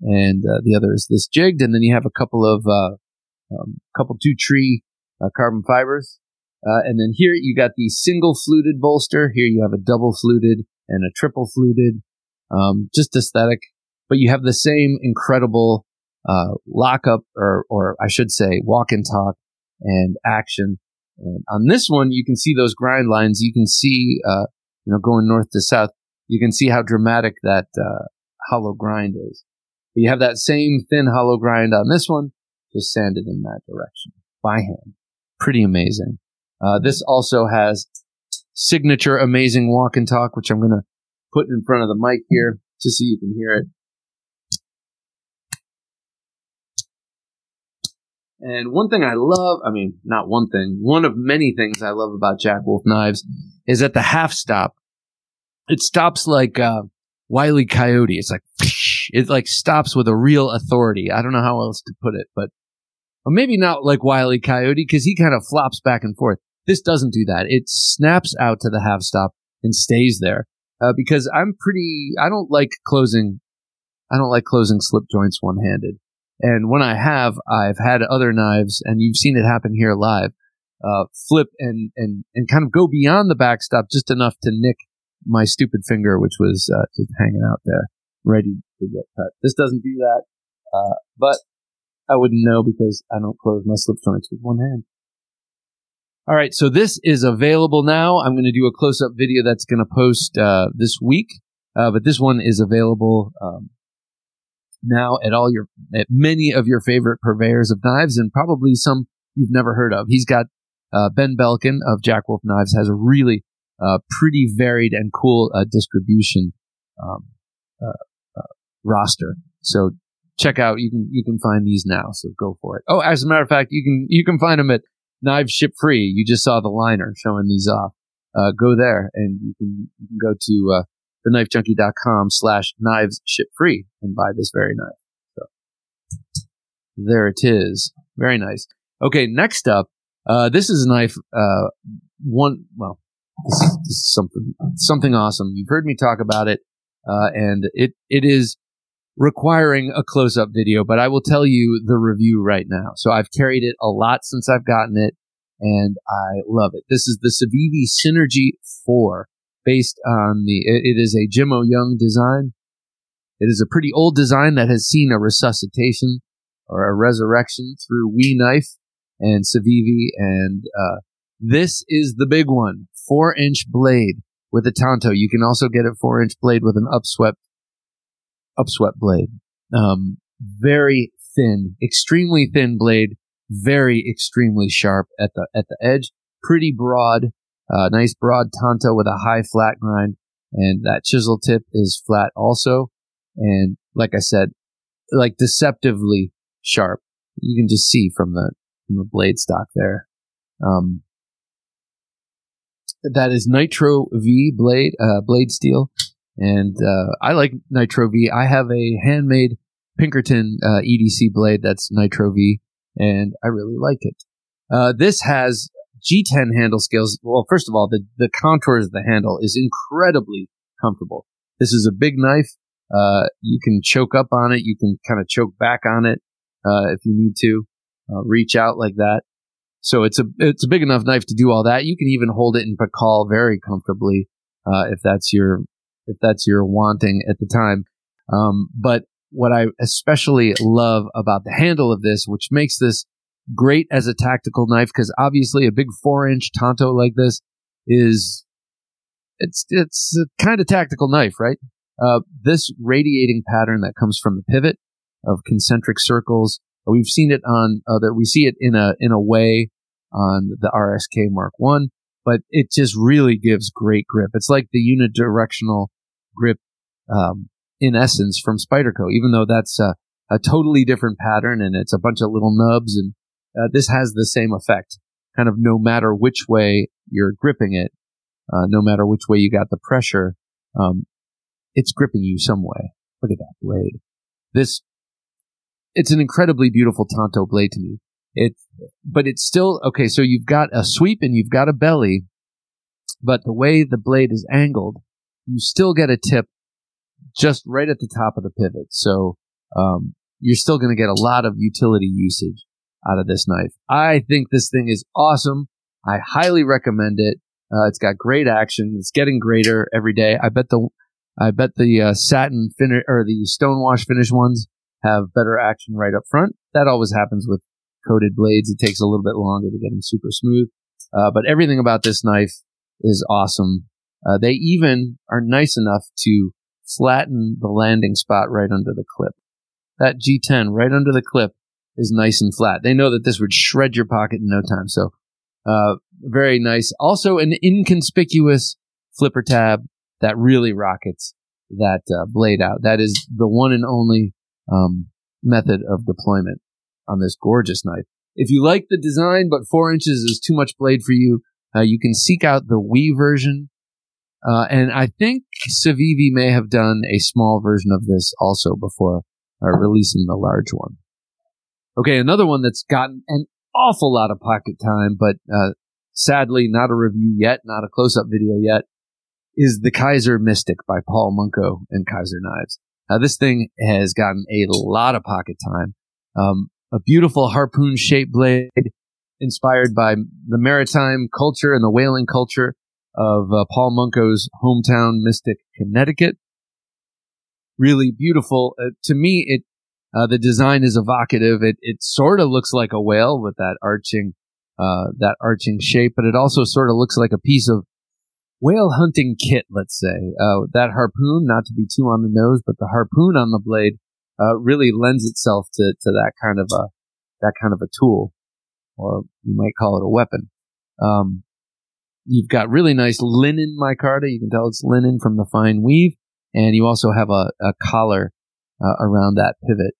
and uh, the other is this jigged. And then you have a couple of, uh, um, couple two tree uh, carbon fibers uh, and then here you got the single fluted bolster. Here you have a double fluted and a triple fluted. Um, just aesthetic, but you have the same incredible uh, lockup, or or I should say, walk and talk and action. And on this one, you can see those grind lines. You can see, uh, you know, going north to south. You can see how dramatic that uh, hollow grind is. But you have that same thin hollow grind on this one, just sanded in that direction by hand. Pretty amazing. Uh, this also has signature amazing walk and talk, which I'm going to put in front of the mic here just so you can hear it. And one thing I love, I mean, not one thing, one of many things I love about Jack Wolf knives is at the half stop, it stops like uh, Wiley Coyote. It's like, it like stops with a real authority. I don't know how else to put it, but or maybe not like Wiley Coyote because he kind of flops back and forth. This doesn't do that. It snaps out to the half stop and stays there. Uh, because I'm pretty, I don't like closing, I don't like closing slip joints one handed. And when I have, I've had other knives, and you've seen it happen here live, uh, flip and, and, and kind of go beyond the backstop just enough to nick my stupid finger, which was uh, just hanging out there, ready to get cut. This doesn't do that, uh, but I wouldn't know because I don't close my slip joints with one hand. All right, so this is available now. I'm going to do a close up video that's going to post uh, this week, uh, but this one is available um, now at all your at many of your favorite purveyors of knives, and probably some you've never heard of. He's got uh, Ben Belkin of Jack Wolf Knives has a really uh, pretty varied and cool uh, distribution um, uh, roster. So check out you can you can find these now. So go for it. Oh, as a matter of fact, you can you can find them at Knives Ship Free. You just saw the liner showing these off. Uh, go there and you can you can go to uh, theknifejunkie.com slash knives ship free and buy this very knife. So there it is. Very nice. Okay, next up, uh, this is a knife. Uh, one well, this is, this is something something awesome. You've heard me talk about it, uh, and it it is requiring a close up video, but I will tell you the review right now. So I've carried it a lot since I've gotten it, and I love it. This is the Civivi Synergy 4, based on the, it, it is a Jim O'Young design. It is a pretty old design that has seen a resuscitation or a resurrection through WE Knife and Civivi, and uh, this is the big one, four inch blade with a Tanto. You can also get a four inch blade with an upswept upswept blade. Um, very thin, extremely thin blade, very extremely sharp at the at the edge, pretty broad, uh, nice broad tanto with a high flat grind, and that chisel tip is flat also, and like I said, like deceptively sharp. You can just see from the from the blade stock there. Um, that is Nitro V blade uh, blade steel. And uh, I like Nitro V. I have a handmade Pinkerton uh, EDC blade that's Nitro V, and I really like it. Uh, this has G10 handle scales. Well, first of all, the, the contours of the handle is incredibly comfortable. This is a big knife. Uh, you can choke up on it. You can kind of choke back on it uh, if you need to. Uh, reach out like that. So it's a it's a big enough knife to do all that. You can even hold it in pikal very comfortably if that's your if that's your wanting at the time. Um, but what I especially love about the handle of this, which makes this great as a tactical knife, because obviously a big four inch Tanto like this is it's it's a kind of tactical knife, right? Uh, this radiating pattern that comes from the pivot of concentric circles, we've seen it on that We see it in a in a way on the RSK Mark One, but it just really gives great grip. It's like the unidirectional grip, um, in essence from Spyderco, even though that's a, a, totally different pattern and it's a bunch of little nubs. And uh, this has the same effect, kind of no matter which way you're gripping it, uh, no matter which way you got the pressure, um, it's gripping you some way. Look at that blade. This, it's an incredibly beautiful Tanto blade to me. It, but it's still, okay, so you've got a sweep and you've got a belly, but the way the blade is angled, you still get a tip just right at the top of the pivot. So um, you're still going to get a lot of utility usage out of this knife. I think this thing is awesome. I highly recommend it. Uh, it's got great action. It's getting greater every day. I bet the I bet the uh, satin finish or the stonewash finish ones have better action right up front. That always happens with coated blades. It takes a little bit longer to get them super smooth. Uh, but everything about this knife is awesome. Uh, they even are nice enough to flatten the landing spot right under the clip. That G10 right under the clip is nice and flat. They know that this would shred your pocket in no time. So, uh, very nice. Also, an inconspicuous flipper tab that really rockets that uh, blade out. That is the one and only um, method of deployment on this gorgeous knife. If you like the design, but four inches is too much blade for you, uh, you can seek out the WE version uh, and I think Civivi may have done a small version of this also before uh, releasing the large one. Okay, another one that's gotten an awful lot of pocket time, but uh, sadly not a review yet, not a close-up video yet, is the Kizer Mystic by Paul Munko and Kizer Knives. Now, this thing has gotten a lot of pocket time. Um, a beautiful harpoon-shaped blade inspired by the maritime culture and the whaling culture of uh, Paul Munko's hometown, Mystic, Connecticut. Really beautiful. Uh, to me, it uh, the design is evocative. It it sort of looks like a whale with that arching uh, that arching shape, but it also sort of looks like a piece of whale hunting kit. Let's say uh, that harpoon, not to be too on the nose, but the harpoon on the blade uh, really lends itself to to that kind of a that kind of a tool, or you might call it a weapon. Um, You've got really nice linen micarta. You can tell it's linen from the fine weave. And you also have a, a collar uh, around that pivot.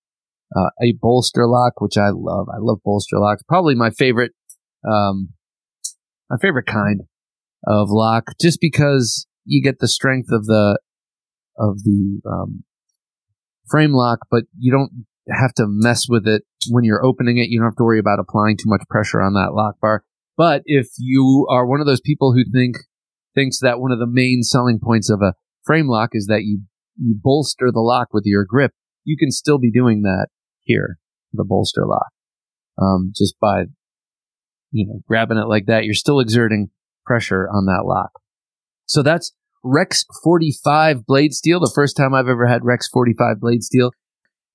Uh, a bolster lock, which I love. I love bolster locks. Probably my favorite, um, my favorite kind of lock, just because you get the strength of the of the um, frame lock, but you don't have to mess with it when you're opening it. You don't have to worry about applying too much pressure on that lock bar. But if you are one of those people who think thinks that one of the main selling points of a frame lock is that you you bolster the lock with your grip, you can still be doing that here, the bolster lock. Um, just by you know grabbing it like that, you're still exerting pressure on that lock. So that's Rex 45 blade steel. The first time I've ever had Rex 45 blade steel.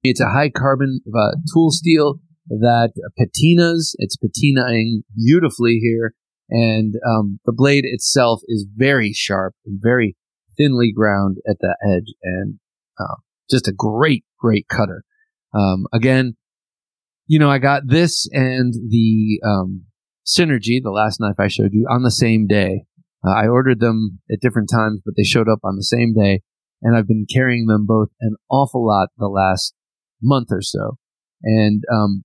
It's a high carbon uh, tool steel that patinas. It's patinaing beautifully here. And um, the blade itself is very sharp and very thinly ground at the edge and uh, just a great, great cutter. Um, again, you know, I got this and the um, Synergy, the last knife I showed you, on the same day. Uh, I ordered them at different times, but they showed up on the same day, and I've been carrying them both an awful lot the last month or so. And um,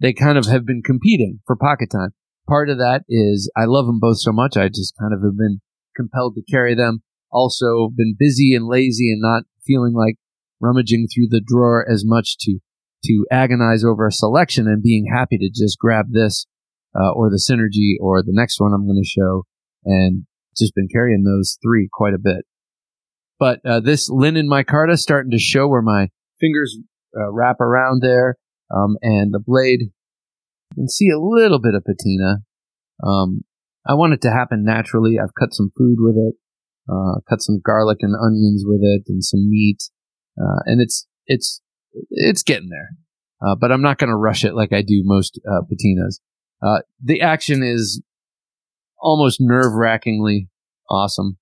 they kind of have been competing for pocket time. Part of that is I love them both so much, I just kind of have been compelled to carry them. Also, been busy and lazy and not feeling like rummaging through the drawer as much to to agonize over a selection and being happy to just grab this uh, or the synergy or the next one I'm going to show and just been carrying those three quite a bit. But uh, this linen micarta starting to show where my fingers uh, wrap around there, um, and the blade. You can see a little bit of patina. Um, I want it to happen naturally. I've cut some food with it, uh, cut some garlic and onions with it, and some meat, uh, and it's it's it's getting there. Uh, but I'm not going to rush it like I do most uh, patinas. the action is almost nerve wrackingly awesome.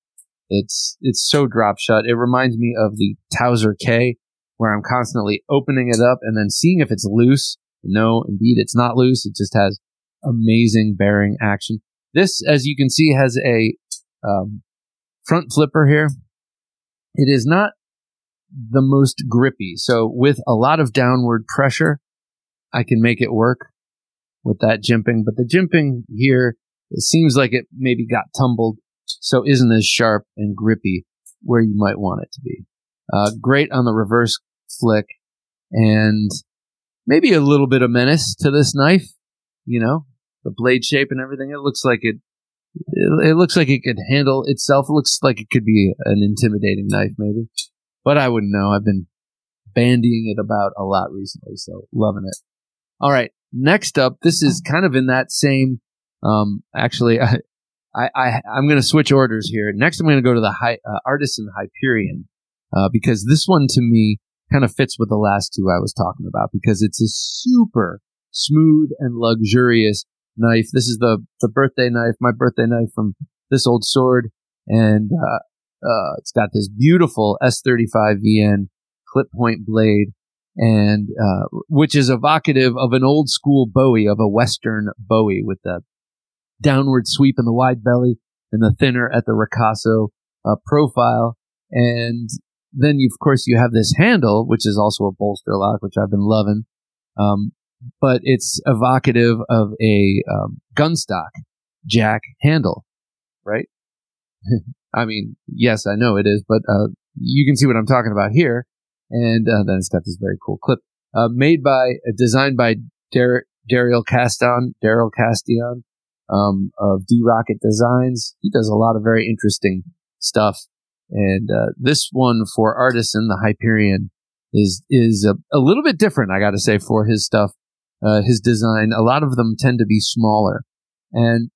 It's it's so drop shut. It reminds me of the Towser K, where I'm constantly opening it up and then seeing if it's loose. No, indeed, it's not loose. It just has amazing bearing action. This, as you can see, has a um, front flipper here. It is not the most grippy. So with a lot of downward pressure, I can make it work with that jimping. But the jimping here it seems like it maybe got tumbled, so isn't as sharp and grippy where you might want it to be. Uh, great on the reverse flick, and maybe a little bit of menace to this knife. You know, the blade shape and everything. It looks like it. It, it looks like it could handle itself. It looks like it could be an intimidating knife, maybe, but I wouldn't know. I've been bandying it about a lot recently, so loving it. All right, next up, this is kind of in that same um, actually, I, I, I am going to switch orders here. Next, I'm going to go to the Hi, uh, Artisan Hyperion uh, because this one to me kind of fits with the last two I was talking about because it's a super smooth and luxurious knife. This is the the birthday knife, my birthday knife from this old sword, and uh, uh, it's got this beautiful S35 VN clip point blade, and uh, which is evocative of an old school Bowie, of a Western Bowie with the downward sweep in the wide belly and the thinner at the ricasso uh, profile. And then, you, of course, you have this handle, which is also a bolster lock, which I've been loving. Um, but it's evocative of a um, gunstock jack handle, right? I mean, yes, I know it is, but uh, you can see what I'm talking about here. And uh, then it's got this very cool clip, uh, made by, designed by Dar- Darriel Caston, Daryl Castion, um, of D Rocket Designs. He does a lot of very interesting stuff. And uh, this one for Artisan, the Hyperion, is is a, a little bit different. I got to say for his stuff, uh, his design. A lot of them tend to be smaller, and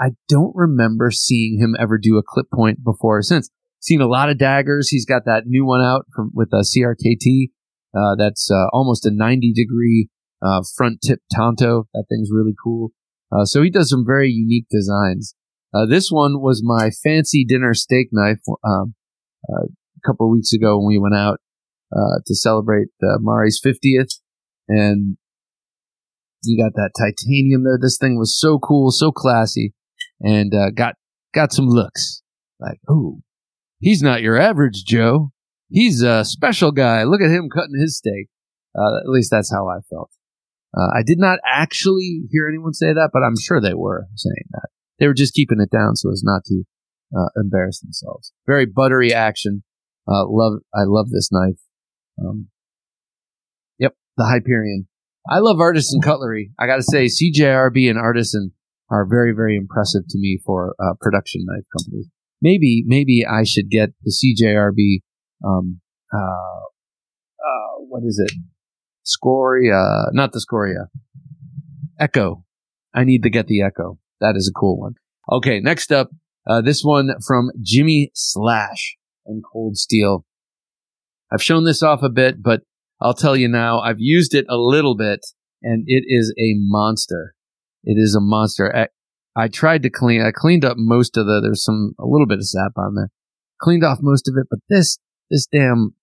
I don't remember seeing him ever do a clip point before or since. Seen a lot of daggers. He's got that new one out from with a CRKT. Uh, that's uh, almost a 90 degree uh, front tip tanto. That thing's really cool. Uh, so he does some very unique designs. Uh, this one was my fancy dinner steak knife um, uh, a couple of weeks ago when we went out uh, to celebrate Mari's 50th. And you got that titanium there. This thing was so cool, so classy, and uh, got got some looks like, oh, he's not your average Joe. he's a special guy. Look at him cutting his steak. Uh, at least that's how I felt. Uh, I did not actually hear anyone say that, but I'm sure they were saying that. They were just keeping it down so as not to uh, embarrass themselves. Very buttery action. Uh, love, I love this knife. Um, yep, the Hyperion. I love Artisan cutlery. I got to say, CJRB and Artisan are very, very impressive to me for production knife companies. Maybe, maybe I should get the CJRB. Um, uh, uh, what is it? Scoria, not the Scoria. Echo. I need to get the Echo. That is a cool one. Okay, next up, uh, this one from Jimmy Slash and Cold Steel. I've shown this off a bit, but I'll tell you now, I've used it a little bit and it is a monster. It is a monster. I, I tried to clean, I cleaned up most of the, there's some, a little bit of sap on there. Cleaned off most of it, but this, this damn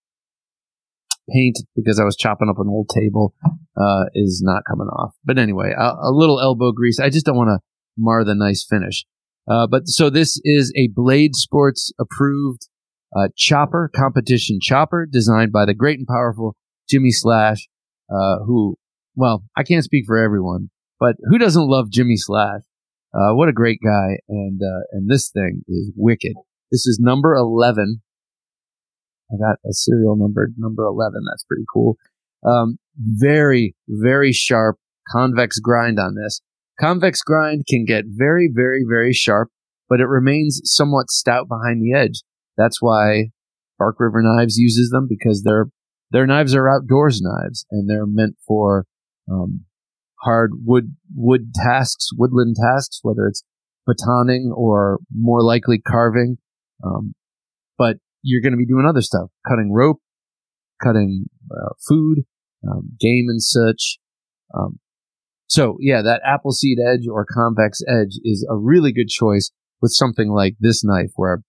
paint because I was chopping up an old table uh, is not coming off. But anyway, a, a little elbow grease. I just don't want to mar the nice finish. Uh, but so this is a Blade Sports approved uh, chopper, competition chopper designed by the great and powerful Jimmy Slash, uh, who, well, I can't speak for everyone, but who doesn't love Jimmy Slash? Uh, what a great guy. And, uh, and this thing is wicked. This is number 11 I got a serial number, number 11. That's pretty cool. Um, very, very sharp convex grind on this. Convex grind can get very, very, very sharp, but it remains somewhat stout behind the edge. That's why Bark River Knives uses them because their their knives are outdoors knives and they're meant for um, hard wood wood tasks, woodland tasks, whether it's batoning or more likely carving. Um, you're going to be doing other stuff, cutting rope, cutting uh, food, um, game and such. Um, so yeah, that Appleseed edge or convex edge is a really good choice with something like this knife where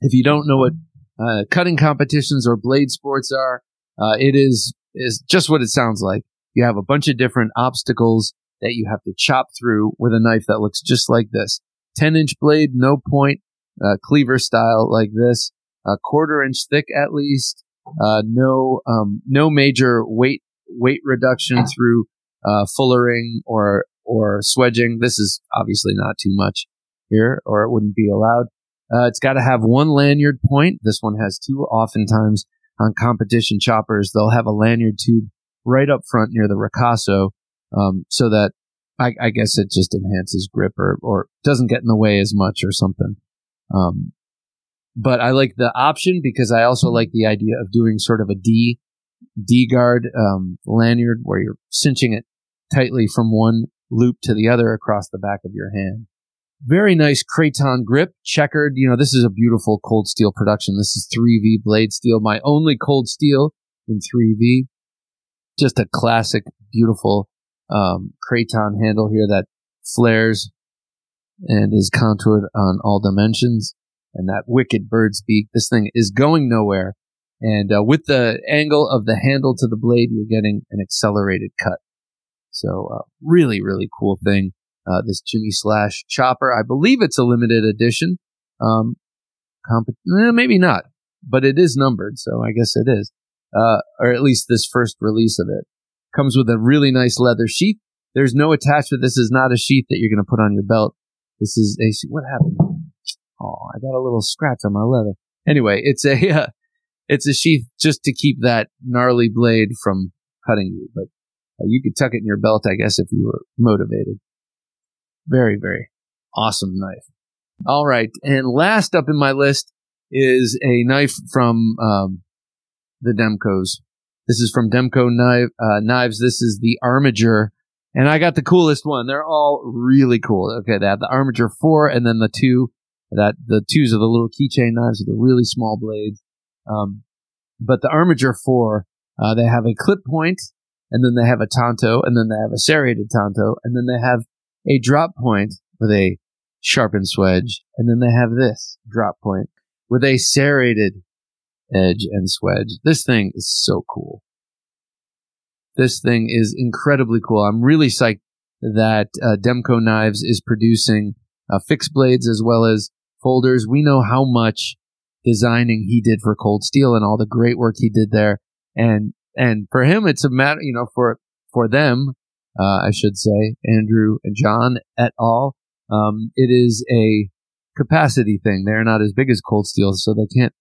if you don't know what uh, cutting competitions or blade sports are, uh, it is, is just what it sounds like. You have a bunch of different obstacles that you have to chop through with a knife that looks just like this. 10 inch blade, no point, uh, cleaver style like this a quarter inch thick at least. Uh, no, um, no major weight weight reduction through uh, fullering or or swedging. This is obviously not too much here, or it wouldn't be allowed. Uh, it's got to have one lanyard point. This one has two. Oftentimes on competition choppers, they'll have a lanyard tube right up front near the ricasso, um, so that I, I, guess it just enhances grip or, or doesn't get in the way as much or something. Um, but I like the option because I also like the idea of doing sort of a D D guard um, lanyard where you're cinching it tightly from one loop to the other across the back of your hand. Very nice Kraton grip, checkered. You know, this is a beautiful cold steel production. This is 3V blade steel, my only cold steel in 3V. Just a classic, beautiful um, Kraton handle here that flares and is contoured on all dimensions and that wicked bird's beak. This thing is going nowhere. And uh, with the angle of the handle to the blade, you're getting an accelerated cut. So uh, really, really cool thing. Uh, this Jimmy Slash chopper. I believe it's a limited edition. Um, comp- eh, maybe not, but it is numbered, so I guess it is. Uh, or at least this first release of it comes with a really nice leather sheath. There's no attachment. This is not a sheath that you're going to put on your belt. This is a what happened? Oh, I got a little scratch on my leather. Anyway, it's a uh, it's a sheath just to keep that gnarly blade from cutting you. But uh, you could tuck it in your belt, I guess, if you were motivated. Very, very awesome knife. All right, and last up in my list is a knife from um, the Demkos. This is from Demko knife, uh, Knives. This is the Armiger, and I got the coolest one. They're all really cool. Okay, they have the Armiger 4 and then the two that the twos are the little keychain knives with the really small blades. Um, but the Armiger 4, uh, they have a clip point, and then they have a tanto, and then they have a serrated tanto, and then they have a drop point with a sharpened swedge, and then they have this drop point with a serrated edge and swedge. This thing is so cool. This thing is incredibly cool. I'm really psyched that uh, Demko Knives is producing uh, fixed blades as well as folders. We know how much designing he did for Cold Steel and all the great work he did there. And and for him, it's a matter, you know, for for them, uh, I should say, Andrew and John et al. Um, it is a capacity thing. They're not as big as Cold Steel, so they can't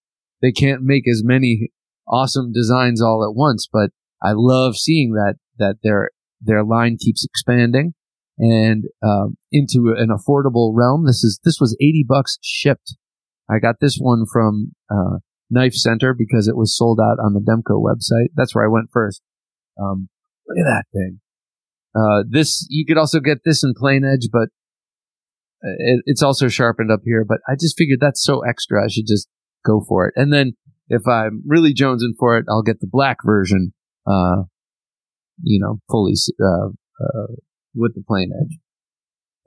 they can't make as many awesome designs all at once. But I love seeing that that their their line keeps expanding and um, into an affordable realm. This is this was eighty bucks shipped. I got this one from uh, Knife Center because it was sold out on the Demko website. That's where I went first. Um, look at that thing. Uh, this you could also get this in plain edge, but uh, it, it's also sharpened up here. But I just figured that's so extra. I should just go for it. And then if I'm really jonesing for it, I'll get the black version. Uh, you know, fully uh, uh, with the plain edge,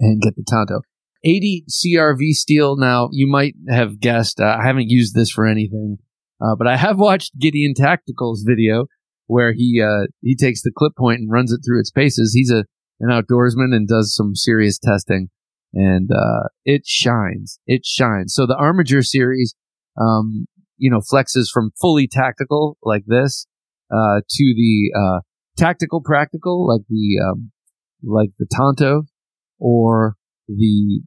and get the Tanto. 80 CRV steel. Now, you might have guessed, uh, I haven't used this for anything, uh, but I have watched Gideon Tactical's video where he uh, he takes the clip point and runs it through its paces. He's a an outdoorsman and does some serious testing, and uh, it shines. It shines. So the Armiger series, um, you know, flexes from fully tactical like this uh, to the uh, tactical practical like the um, like the Tanto or the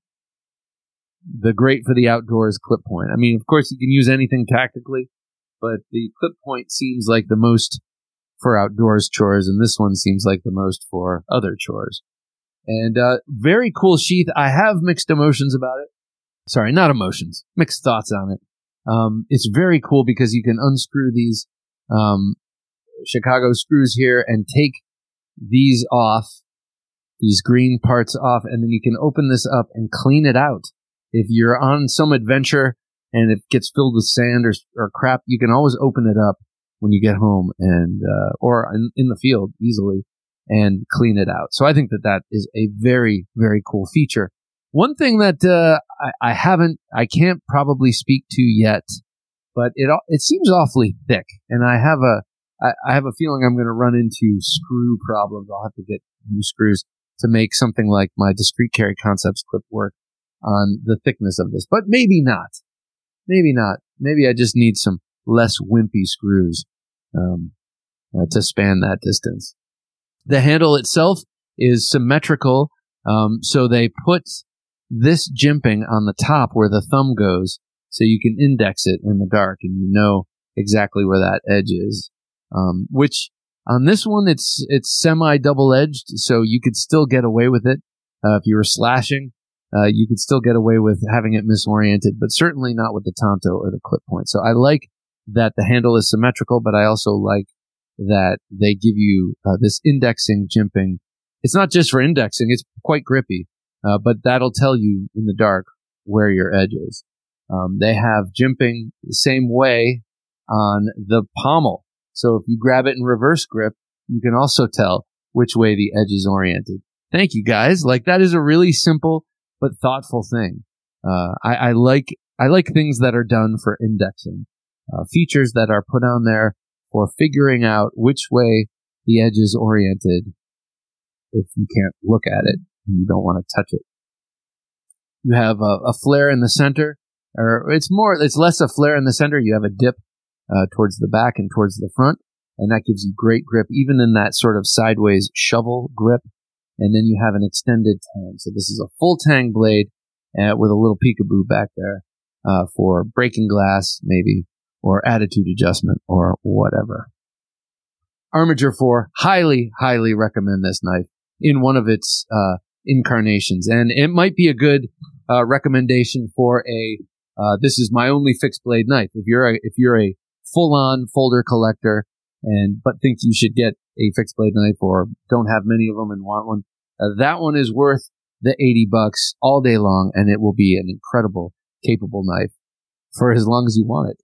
the great for the outdoors clip point. I mean, of course, you can use anything tactically, but the clip point seems like the most for outdoors chores, and this one seems like the most for other chores. And uh, very cool sheath. I have mixed emotions about it. Sorry, not emotions, mixed thoughts on it. Um, it's very cool because you can unscrew these um, Chicago screws here and take these off, these green parts off, and then you can open this up and clean it out if you're on some adventure and it gets filled with sand or, or crap, you can always open it up when you get home and uh, or in, in, the field easily and clean it out. So I think that that is a very very cool feature. One thing that uh, I, I, haven't, I can't probably speak to yet, but it it seems awfully thick, and I have a I, I have a feeling I'm going to run into screw problems. I'll have to get new screws to make something like my Discreet Carry Concepts clip work on the thickness of this, but maybe not. Maybe not. Maybe I just need some less wimpy screws um, uh, to span that distance. The handle itself is symmetrical, um, so they put this jimping on the top where the thumb goes, so you can index it in the dark and you know exactly where that edge is. Um, which on this one, it's it's semi double edged, so you could still get away with it uh, if you were slashing uh, you could still get away with having it misoriented, but certainly not with the Tanto or the clip point. So I like that the handle is symmetrical, but I also like that they give you uh, this indexing jimping. It's not just for indexing; it's quite grippy, uh, but that'll tell you in the dark where your edge is. Um, they have jimping the same way on the pommel. So if you grab it in reverse grip, you can also tell which way the edge is oriented. Thank you guys. Like that is a really simple but thoughtful thing. Uh, I, I, like I like things that are done for indexing, uh, features that are put on there for figuring out which way the edge is oriented. If you can't look at it and you don't want to touch it, you have a, a, flare in the center, or it's more, it's less a flare in the center. You have a dip uh, towards the back and towards the front, and that gives you great grip, even in that sort of sideways shovel grip and then you have an extended tang. So this is a full tang blade uh, with a little peekaboo back there uh, for breaking glass, maybe, or attitude adjustment, or whatever. Armiger 4, highly, highly recommend this knife in one of its uh, incarnations. And it might be a good uh, recommendation for a, uh, this is my only fixed blade knife. If you're a, if you're a full on folder collector and, but think you should get a fixed blade knife or don't have many of them and want one, uh, that one is worth the 80 bucks all day long and it will be an incredible, capable knife for as long as you want it.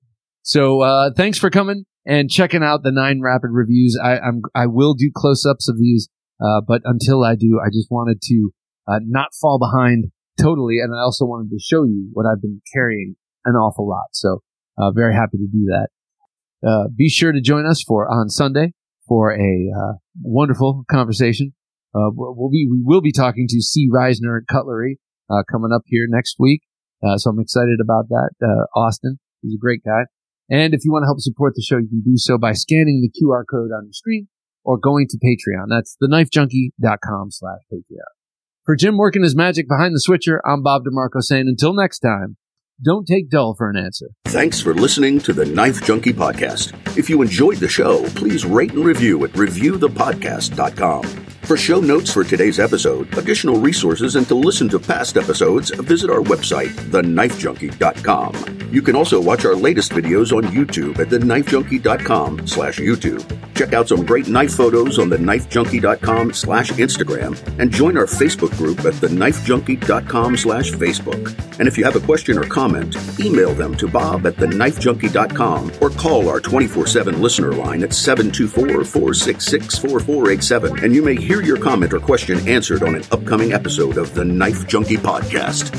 So, uh, thanks for coming and checking out the nine rapid reviews. I, I'm, I will do close ups of these, uh, but until I do, I just wanted to, uh, not fall behind totally. And I also wanted to show you what I've been carrying an awful lot. So, uh, very happy to do that. Uh, be sure to join us for on Sunday for a uh, wonderful conversation. Uh, we'll be we will be talking to C. Reisner Cutlery uh, coming up here next week, uh, so I'm excited about that. Austin, He's a great guy. And if you want to help support the show, you can do so by scanning the QR code on the screen or going to Patreon. That's theknifejunkie.com slash Patreon. For Jim working his magic behind the switcher, I'm Bob DeMarco saying until next time, don't take dull for an answer. Thanks for listening to the Knife Junkie Podcast. If you enjoyed the show, please rate and review at reviewthepodcast.com. For show notes for today's episode, additional resources, and to listen to past episodes, visit our website, theknifejunkie.com. You can also watch our latest videos on YouTube at theknifejunkie.com slash YouTube. Check out some great knife photos on theknifejunkie.com slash Instagram and join our Facebook group at theknifejunkie.com slash Facebook. And if you have a question or comment, email them to bob at theknifejunkie.com or call our 24-7 listener line at 724-466-4487 and you may hear your comment or question answered on an upcoming episode of the Knife Junkie Podcast.